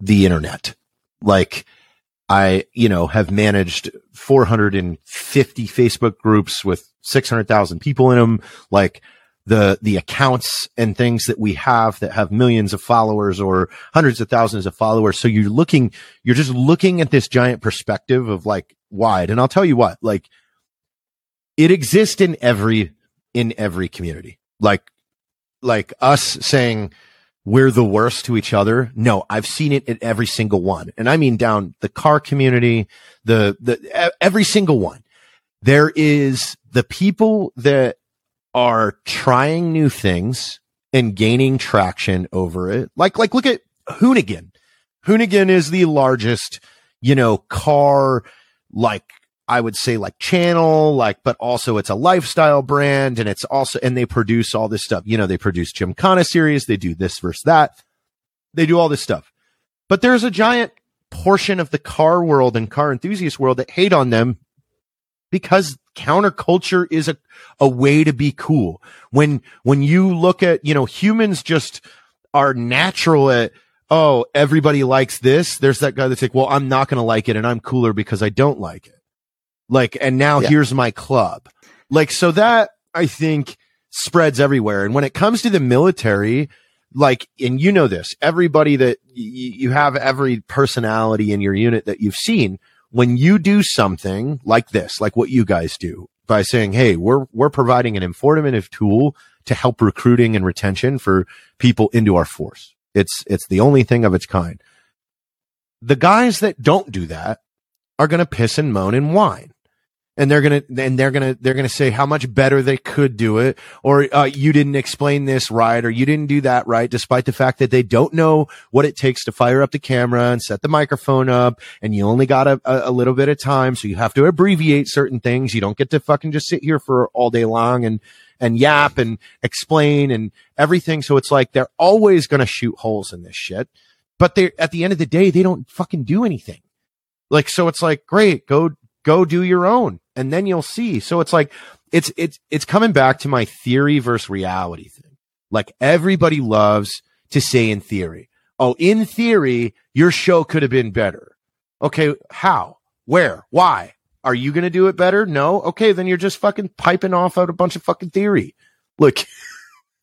the internet like I, you know, have managed 450 Facebook groups with 600,000 people in them. Like the, the accounts and things that we have that have millions of followers or hundreds of thousands of followers. So you're looking, you're just looking at this giant perspective of like wide. And I'll tell you what, like it exists in every, in every community. Like, like us saying, we're the worst to each other. No, I've seen it at every single one. And I mean down the car community, the, the, every single one. There is the people that are trying new things and gaining traction over it. Like, like look at Hoonigan. Hoonigan is the largest, you know, car, like I would say like channel, like, but also it's a lifestyle brand and it's also, and they produce all this stuff. You know, they produce Gymkhana series. They do this versus that. They do all this stuff, but there's a giant portion of the car world and car enthusiast world that hate on them because counterculture is a, a way to be cool. When, when you look at, you know, humans just are natural at, oh, everybody likes this. There's that guy that's like, well, I'm not going to like it and I'm cooler because I don't like it. Like, and now yeah. here's my club. Like, so that I think spreads everywhere. And when it comes to the military, like, and you know this, everybody that y- you have every personality in your unit that you've seen. when you do something like this, like what you guys do by saying, Hey, we're, we're providing an informative tool to help recruiting and retention for people into our force. It's, it's the only thing of its kind. The guys that don't do that are going to piss and moan and whine and they're gonna and they're gonna they're gonna say how much better they could do it, or uh, you didn't explain this right, or you didn't do that right, despite the fact that they don't know what it takes to fire up the camera and set the microphone up, and you only got a, a little bit of time, so you have to abbreviate certain things. You don't get to fucking just sit here for all day long and and yap and explain and everything. So it's like they're always gonna shoot holes in this shit, but they at the end of the day they don't fucking do anything. Like so, it's like great, go go do your own and then you'll see. So it's like, it's, it's, it's coming back to my theory versus reality thing. Like everybody loves to say in theory, Oh, in theory, your show could have been better. Okay. How? Where? Why? Are you going to do it better? No. Okay. Then you're just fucking piping off out a bunch of fucking theory. Look,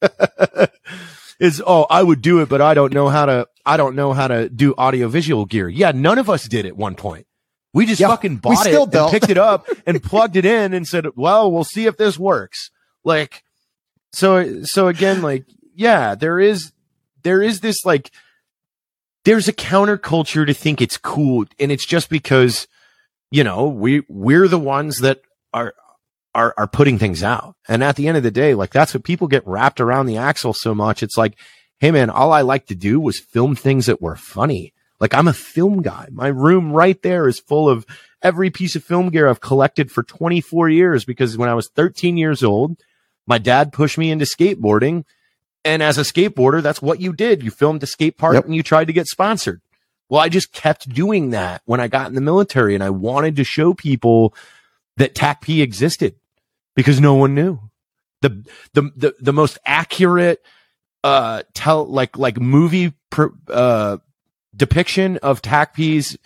[LAUGHS] is, Oh, I would do it, but I don't know how to, I don't know how to do audio visual gear. Yeah. None of us did at one point. We just yeah, fucking bought it don't. and picked it up [LAUGHS] and plugged it in and said, well, we'll see if this works. Like, so, so again, like, yeah, there is, there is this like, there's a counterculture to think it's cool. And it's just because, you know, we, we're the ones that are, are, are putting things out. And at the end of the day, like that's what people get wrapped around the axle so much. It's like, Hey man, all I like to do was film things that were funny. Like I'm a film guy. My room right there is full of every piece of film gear I've collected for 24 years because when I was 13 years old, my dad pushed me into skateboarding. And as a skateboarder, that's what you did. You filmed a skate park yep. and you tried to get sponsored. Well, I just kept doing that when I got in the military and I wanted to show people that TACP existed because no one knew. The, the, the, the most accurate, uh, tell, like, like movie, uh, depiction of TACPs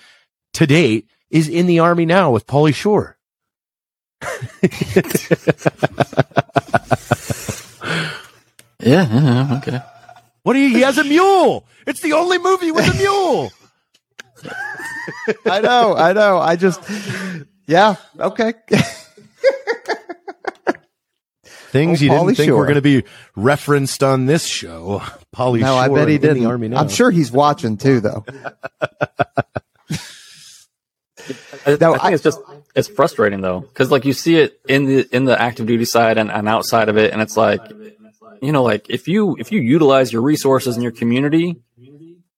to date is in the army now with Pauly Shore. [LAUGHS] yeah, yeah, okay. What do you, he has a mule. It's the only movie with a mule. [LAUGHS] I know, I know. I just, yeah, okay. [LAUGHS] Things oh, you didn't think Shore. were going to be referenced on this show. [LAUGHS] Pauly no, Shore I bet he did. The army now. I'm sure he's watching too, though. I, no, I think I, it's just it's frustrating though, because like you see it in the in the active duty side and, and outside of it, and it's like, you know, like if you if you utilize your resources in your community,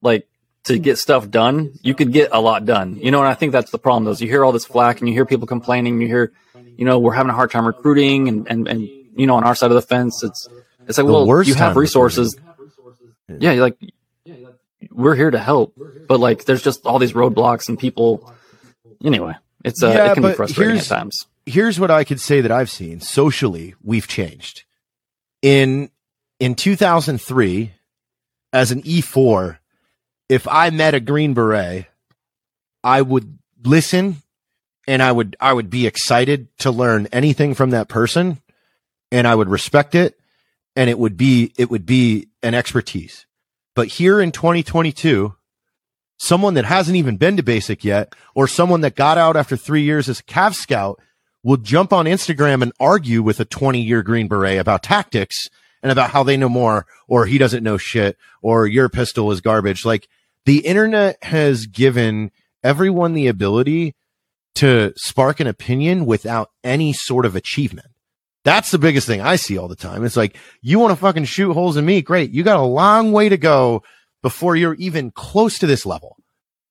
like to get stuff done, you could get a lot done. You know, and I think that's the problem. Though, is you hear all this flack and you hear people complaining, you hear, you know, we're having a hard time recruiting and and and you know, on our side of the fence, it's it's like, the well, you have resources. Yeah, like we're here to help, but like there's just all these roadblocks and people. Anyway, it's uh, yeah, it can be frustrating at times. Here's what I could say that I've seen socially. We've changed in in 2003 as an E4. If I met a Green Beret, I would listen and I would I would be excited to learn anything from that person and I would respect it and it would be, it would be an expertise. But here in 2022, someone that hasn't even been to basic yet or someone that got out after three years as a Cav scout will jump on Instagram and argue with a 20 year Green Beret about tactics and about how they know more or he doesn't know shit or your pistol is garbage. Like the internet has given everyone the ability to spark an opinion without any sort of achievement. That's the biggest thing I see all the time. It's like, you want to fucking shoot holes in me? Great. You got a long way to go before you're even close to this level.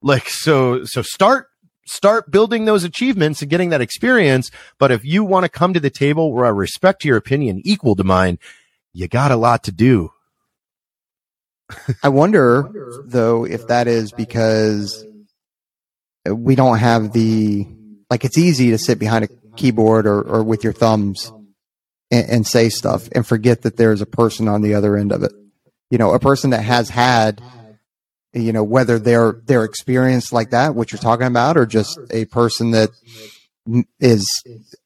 Like, so, so start, start building those achievements and getting that experience. But if you want to come to the table where I respect your opinion equal to mine, you got a lot to do. I wonder [LAUGHS] though if that is because we don't have the, like it's easy to sit behind a keyboard or, or with your thumbs and, and say stuff and forget that there's a person on the other end of it. You know, a person that has had, you know, whether they're, they're experienced like that, what you're talking about, or just a person that is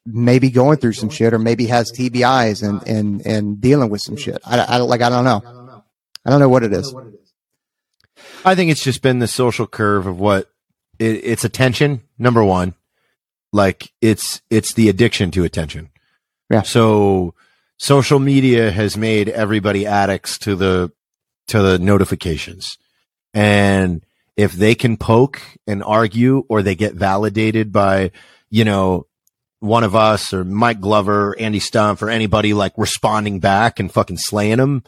maybe going through some shit or maybe has TBIs and, and, and dealing with some shit. I, I like, I don't know. I don't know what it is. I think it's just been the social curve of what it, it's attention. Number one, like it's it's the addiction to attention. Yeah. So social media has made everybody addicts to the to the notifications, and if they can poke and argue, or they get validated by you know one of us or Mike Glover, Andy Stumpf, or anybody like responding back and fucking slaying them,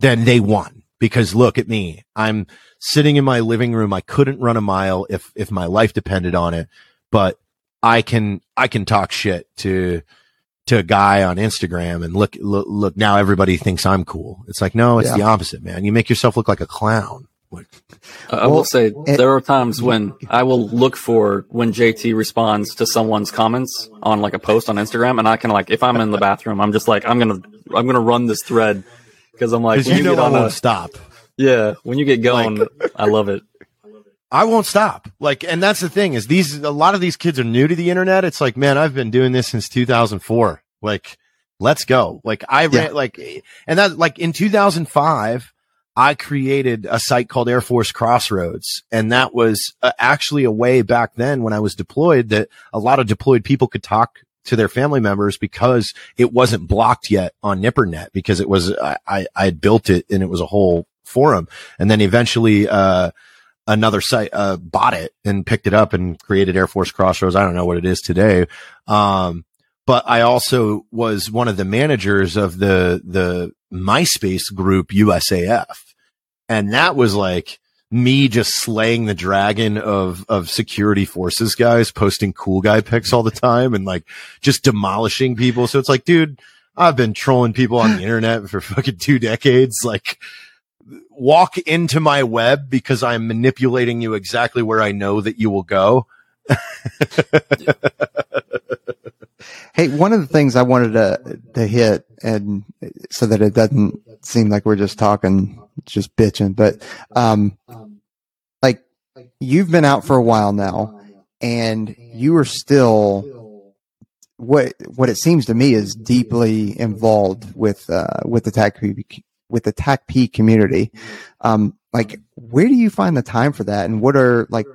then they won. Because look at me. I'm sitting in my living room. I couldn't run a mile if, if my life depended on it, but I can, I can talk shit to, to a guy on Instagram and look, look, look, now everybody thinks I'm cool. It's like, no, it's yeah. the opposite, man. You make yourself look like a clown. I will say it, there are times when I will look for when JT responds to someone's comments on like a post on Instagram, and I can like if I'm in the bathroom, I'm just like I'm gonna I'm gonna run this thread because I'm like you, you know I won't a, stop. Yeah, when you get going, like, I love it. I won't stop. Like, and that's the thing is these a lot of these kids are new to the internet. It's like, man, I've been doing this since 2004. Like, let's go. Like, I ran yeah. like, and that like in 2005 I created a site called Air Force Crossroads. And that was uh, actually a way back then when I was deployed that a lot of deployed people could talk to their family members because it wasn't blocked yet on NIPRNet because it was, I, I had built it and it was a whole forum. And then eventually, uh, another site, uh, bought it and picked it up and created Air Force Crossroads. I don't know what it is today. Um, but I also was one of the managers of the, the MySpace group USAF. And that was like me just slaying the dragon of, of security forces guys posting cool guy pics all the time and like just demolishing people. So it's like, dude, I've been trolling people on the [LAUGHS] internet for fucking two decades. Like walk into my web because I'm manipulating you exactly where I know that you will go. [LAUGHS] hey, one of the things I wanted to to hit, and so that it doesn't seem like we're just talking just bitching, but, um, like you've been out for a while now and you are still what, what it seems to me is deeply involved with, uh, with the TACP, with the TACP community. Um, like where do you find the time for that? And what are like,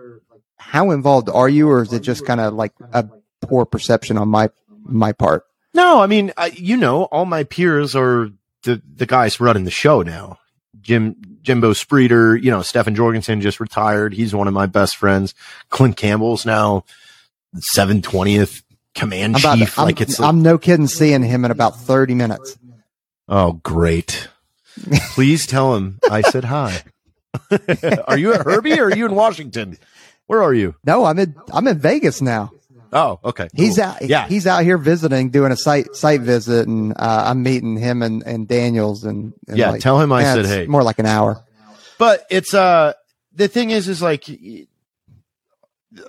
how involved are you, or is it just kind of like a poor perception on my, my part? No, I mean, I, you know, all my peers are the, the guys running the show now. Jim Jimbo Spreeder, you know, Stefan Jorgensen just retired. He's one of my best friends. Clint Campbell's now seven twentieth command about, chief. I'm, like it's I'm no kidding seeing him in about thirty minutes. Oh, great. Please tell him I said hi. [LAUGHS] are you at Herbie or are you in Washington? Where are you? No, I'm in I'm in Vegas now. Oh, okay. Cool. He's out. Yeah, he's out here visiting, doing a site site visit, and uh, I'm meeting him and, and Daniels. And, and yeah, like, tell him I said hey. More like an hour. But it's uh the thing is is like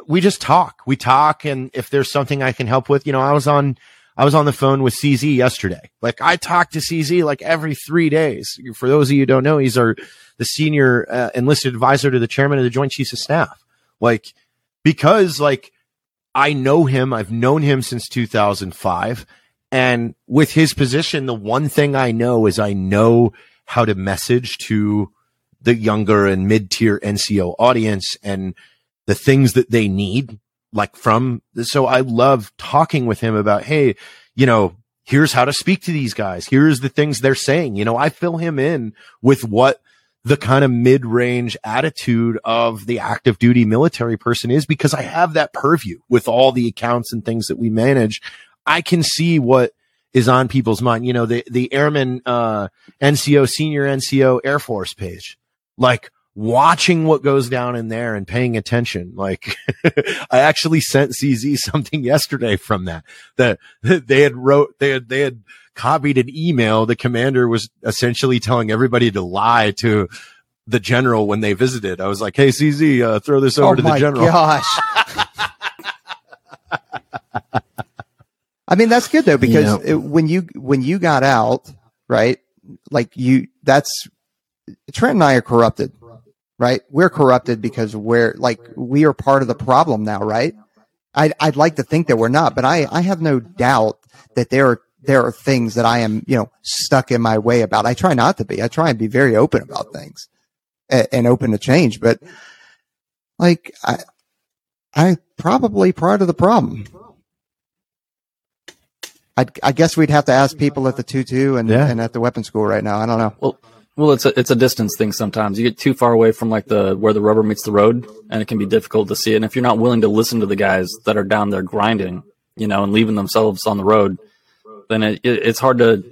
we just talk. We talk, and if there's something I can help with, you know, I was on I was on the phone with CZ yesterday. Like I talk to CZ like every three days. For those of you who don't know, he's our the senior uh, enlisted advisor to the chairman of the Joint Chiefs of Staff. Like because like I know him. I've known him since 2005. And with his position, the one thing I know is I know how to message to the younger and mid tier NCO audience and the things that they need, like from, so I love talking with him about, Hey, you know, here's how to speak to these guys. Here's the things they're saying. You know, I fill him in with what the kind of mid range attitude of the active duty military person is because I have that purview with all the accounts and things that we manage. I can see what is on people's mind. You know, the, the airman, uh, NCO, senior NCO Air Force page, like watching what goes down in there and paying attention. Like [LAUGHS] I actually sent CZ something yesterday from that, that [LAUGHS] they had wrote, they had, they had, copied an email. The commander was essentially telling everybody to lie to the general when they visited. I was like, Hey, CZ, uh, throw this over oh to the general. Oh my gosh. [LAUGHS] I mean, that's good though, because it, when you, when you got out, right? Like you, that's Trent and I are corrupted, right? We're corrupted because we're like, we are part of the problem now, right? I'd, I'd like to think that we're not, but I, I have no doubt that there are there are things that I am, you know, stuck in my way about. I try not to be. I try and be very open about things and, and open to change. But like, I, I probably part of the problem. I, I guess we'd have to ask people at the two two and, yeah. and at the weapon school right now. I don't know. Well, well, it's a it's a distance thing. Sometimes you get too far away from like the where the rubber meets the road, and it can be difficult to see it. And if you're not willing to listen to the guys that are down there grinding, you know, and leaving themselves on the road, then it, it it's hard to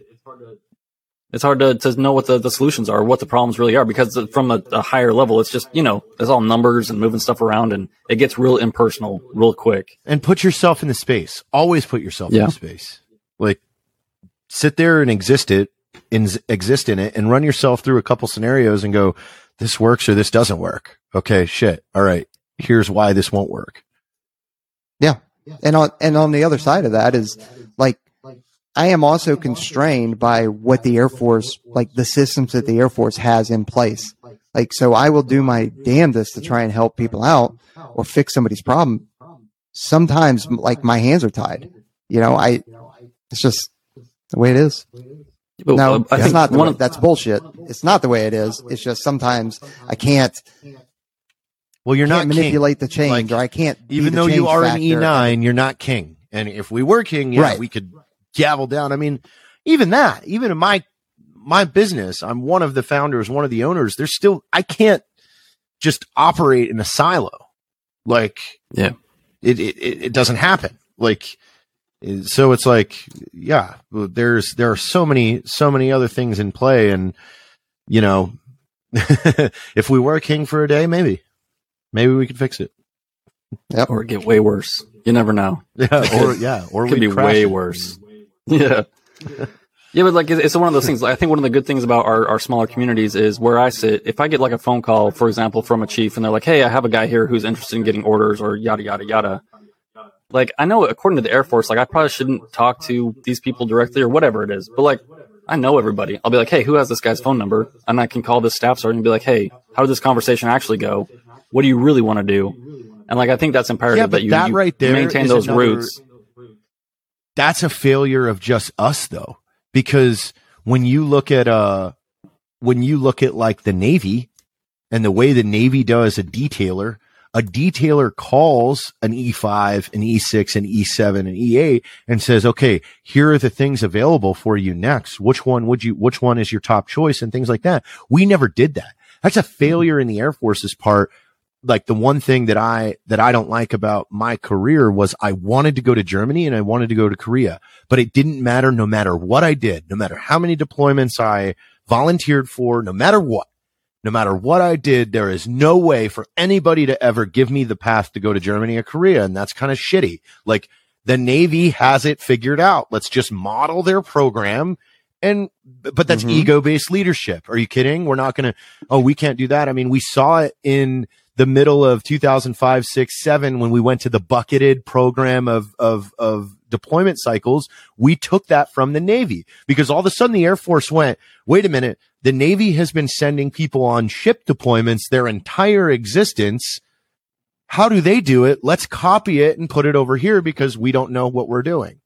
it's hard to, to know what the, the solutions are, what the problems really are, because from a, a, higher level, it's just, you know, it's all numbers and moving stuff around and it gets real impersonal real quick. And put yourself in the space. Always put yourself yeah. in the space. Like sit there and exist it, in, exist in it and run yourself through a couple scenarios and go, this works or this doesn't work. Okay. Shit. All right. Here's why this won't work. Yeah. And on, and on the other side of that is like, I am also constrained by what the Air Force, like the systems that the Air Force has in place. Like, so I will do my damnedest to try and help people out or fix somebody's problem. Sometimes, like, my hands are tied. You know, I, it's just the way it is. But, no, uh, it's not. One way, of, that's bullshit. It's not the way it is. It's just sometimes I can't. Well, you're not manipulate king. the change, like, or I can't. Even though you are factor. an E9, you're not king. And if we were king, yeah, right. we could gavel down. I mean, even that, even in my my business, I'm one of the founders, one of the owners. There's still I can't just operate in a silo. Like, yeah, it it it doesn't happen. Like, so it's like, yeah, there's there are so many so many other things in play, and you know, [LAUGHS] if we were king for a day, maybe maybe we could fix it. Yep. Or get way worse. You never know. [LAUGHS] Yeah. Or yeah. Or [LAUGHS] we could be way worse. Yeah. Yeah, but like it's one of those things. I think one of the good things about our, our smaller communities is where I sit. If I get like a phone call, for example, from a chief, and they're like, "Hey, I have a guy here who's interested in getting orders," or yada yada yada. Like I know, according to the Air Force, like I probably shouldn't talk to these people directly or whatever it is. But like I know everybody. I'll be like, "Hey, who has this guy's phone number?" And I can call this staff sergeant and be like, "Hey, how did this conversation actually go? What do you really want to do?" And like I think that's imperative yeah, that you, that you right maintain those another, roots that's a failure of just us though, because when you look at, uh, when you look at like the Navy and the way the Navy does a detailer, a detailer calls an E5, an E6, an E7, an E8 and says, okay, here are the things available for you next. Which one would you, which one is your top choice and things like that. We never did that. That's a failure in the Air Force's part like the one thing that I, that I don't like about my career was I wanted to go to Germany and I wanted to go to Korea, but it didn't matter no matter what I did, no matter how many deployments I volunteered for, no matter what, no matter what I did, there is no way for anybody to ever give me the path to go to Germany or Korea. And that's kind of shitty. Like the Navy has it figured out. Let's just model their program and but that's mm-hmm. ego based leadership. Are you kidding? We're not going to, oh, we can't do that. I mean, we saw it in the middle of 2005, six, seven, when we went to the bucketed program of, of, of deployment cycles, we took that from the Navy because all of a sudden the Air Force went, wait a minute, the Navy has been sending people on ship deployments their entire existence. How do they do it? Let's copy it and put it over here because we don't know what we're doing.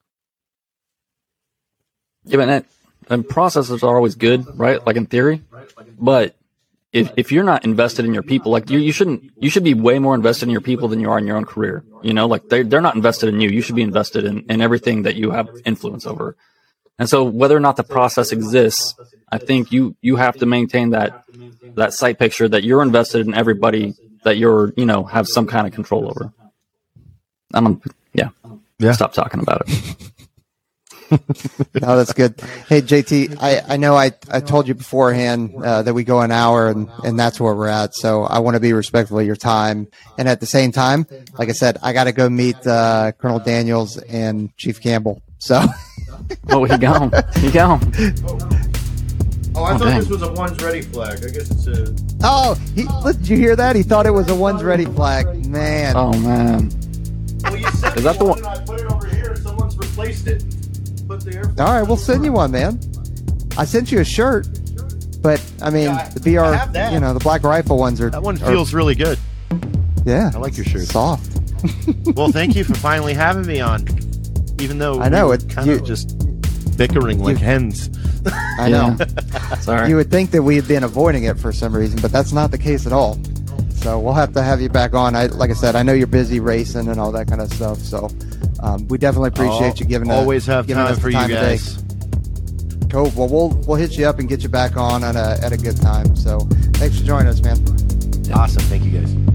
Yeah, but that, and processes are always good, right? Like in theory, but if, if you're not invested in your people, like you, you shouldn't, you should be way more invested in your people than you are in your own career. You know, like they, they're not invested in you. You should be invested in, in everything that you have influence over. And so whether or not the process exists, I think you, you have to maintain that, that sight picture that you're invested in everybody that you're, you know, have some kind of control over. I'm, yeah. Yeah. Stop talking about it. [LAUGHS] no, that's good. Hey, JT, I, I know I, I told you beforehand uh, that we go an hour and, and that's where we're at. So I want to be respectful of your time. And at the same time, like I said, I got to go meet uh, Colonel Daniels and Chief Campbell. So. [LAUGHS] oh, he gone. He gone. Oh, I oh, thought dang. this was a one's ready flag. I guess it's a. Oh, he, did you hear that? He thought it was a one's ready flag. Man. Oh man. Well, you said Is that the one? I put it over here. Someone's replaced it there. All right, we'll send you one, man. I sent you a shirt, but I mean yeah, the BR, you know, the Black Rifle ones are. That one feels are, really good. Yeah, I like your shirt. Soft. [LAUGHS] well, thank you for finally having me on. Even though I know it kind of just bickering like you, hens. I know. [LAUGHS] Sorry. You would think that we had been avoiding it for some reason, but that's not the case at all. So we'll have to have you back on. I like I said, I know you're busy racing and all that kind of stuff. So um, we definitely appreciate you giving always a, have giving time for time you guys. Cool. Well, we'll we'll hit you up and get you back on at a at a good time. So thanks for joining us, man. Awesome. Thank you guys.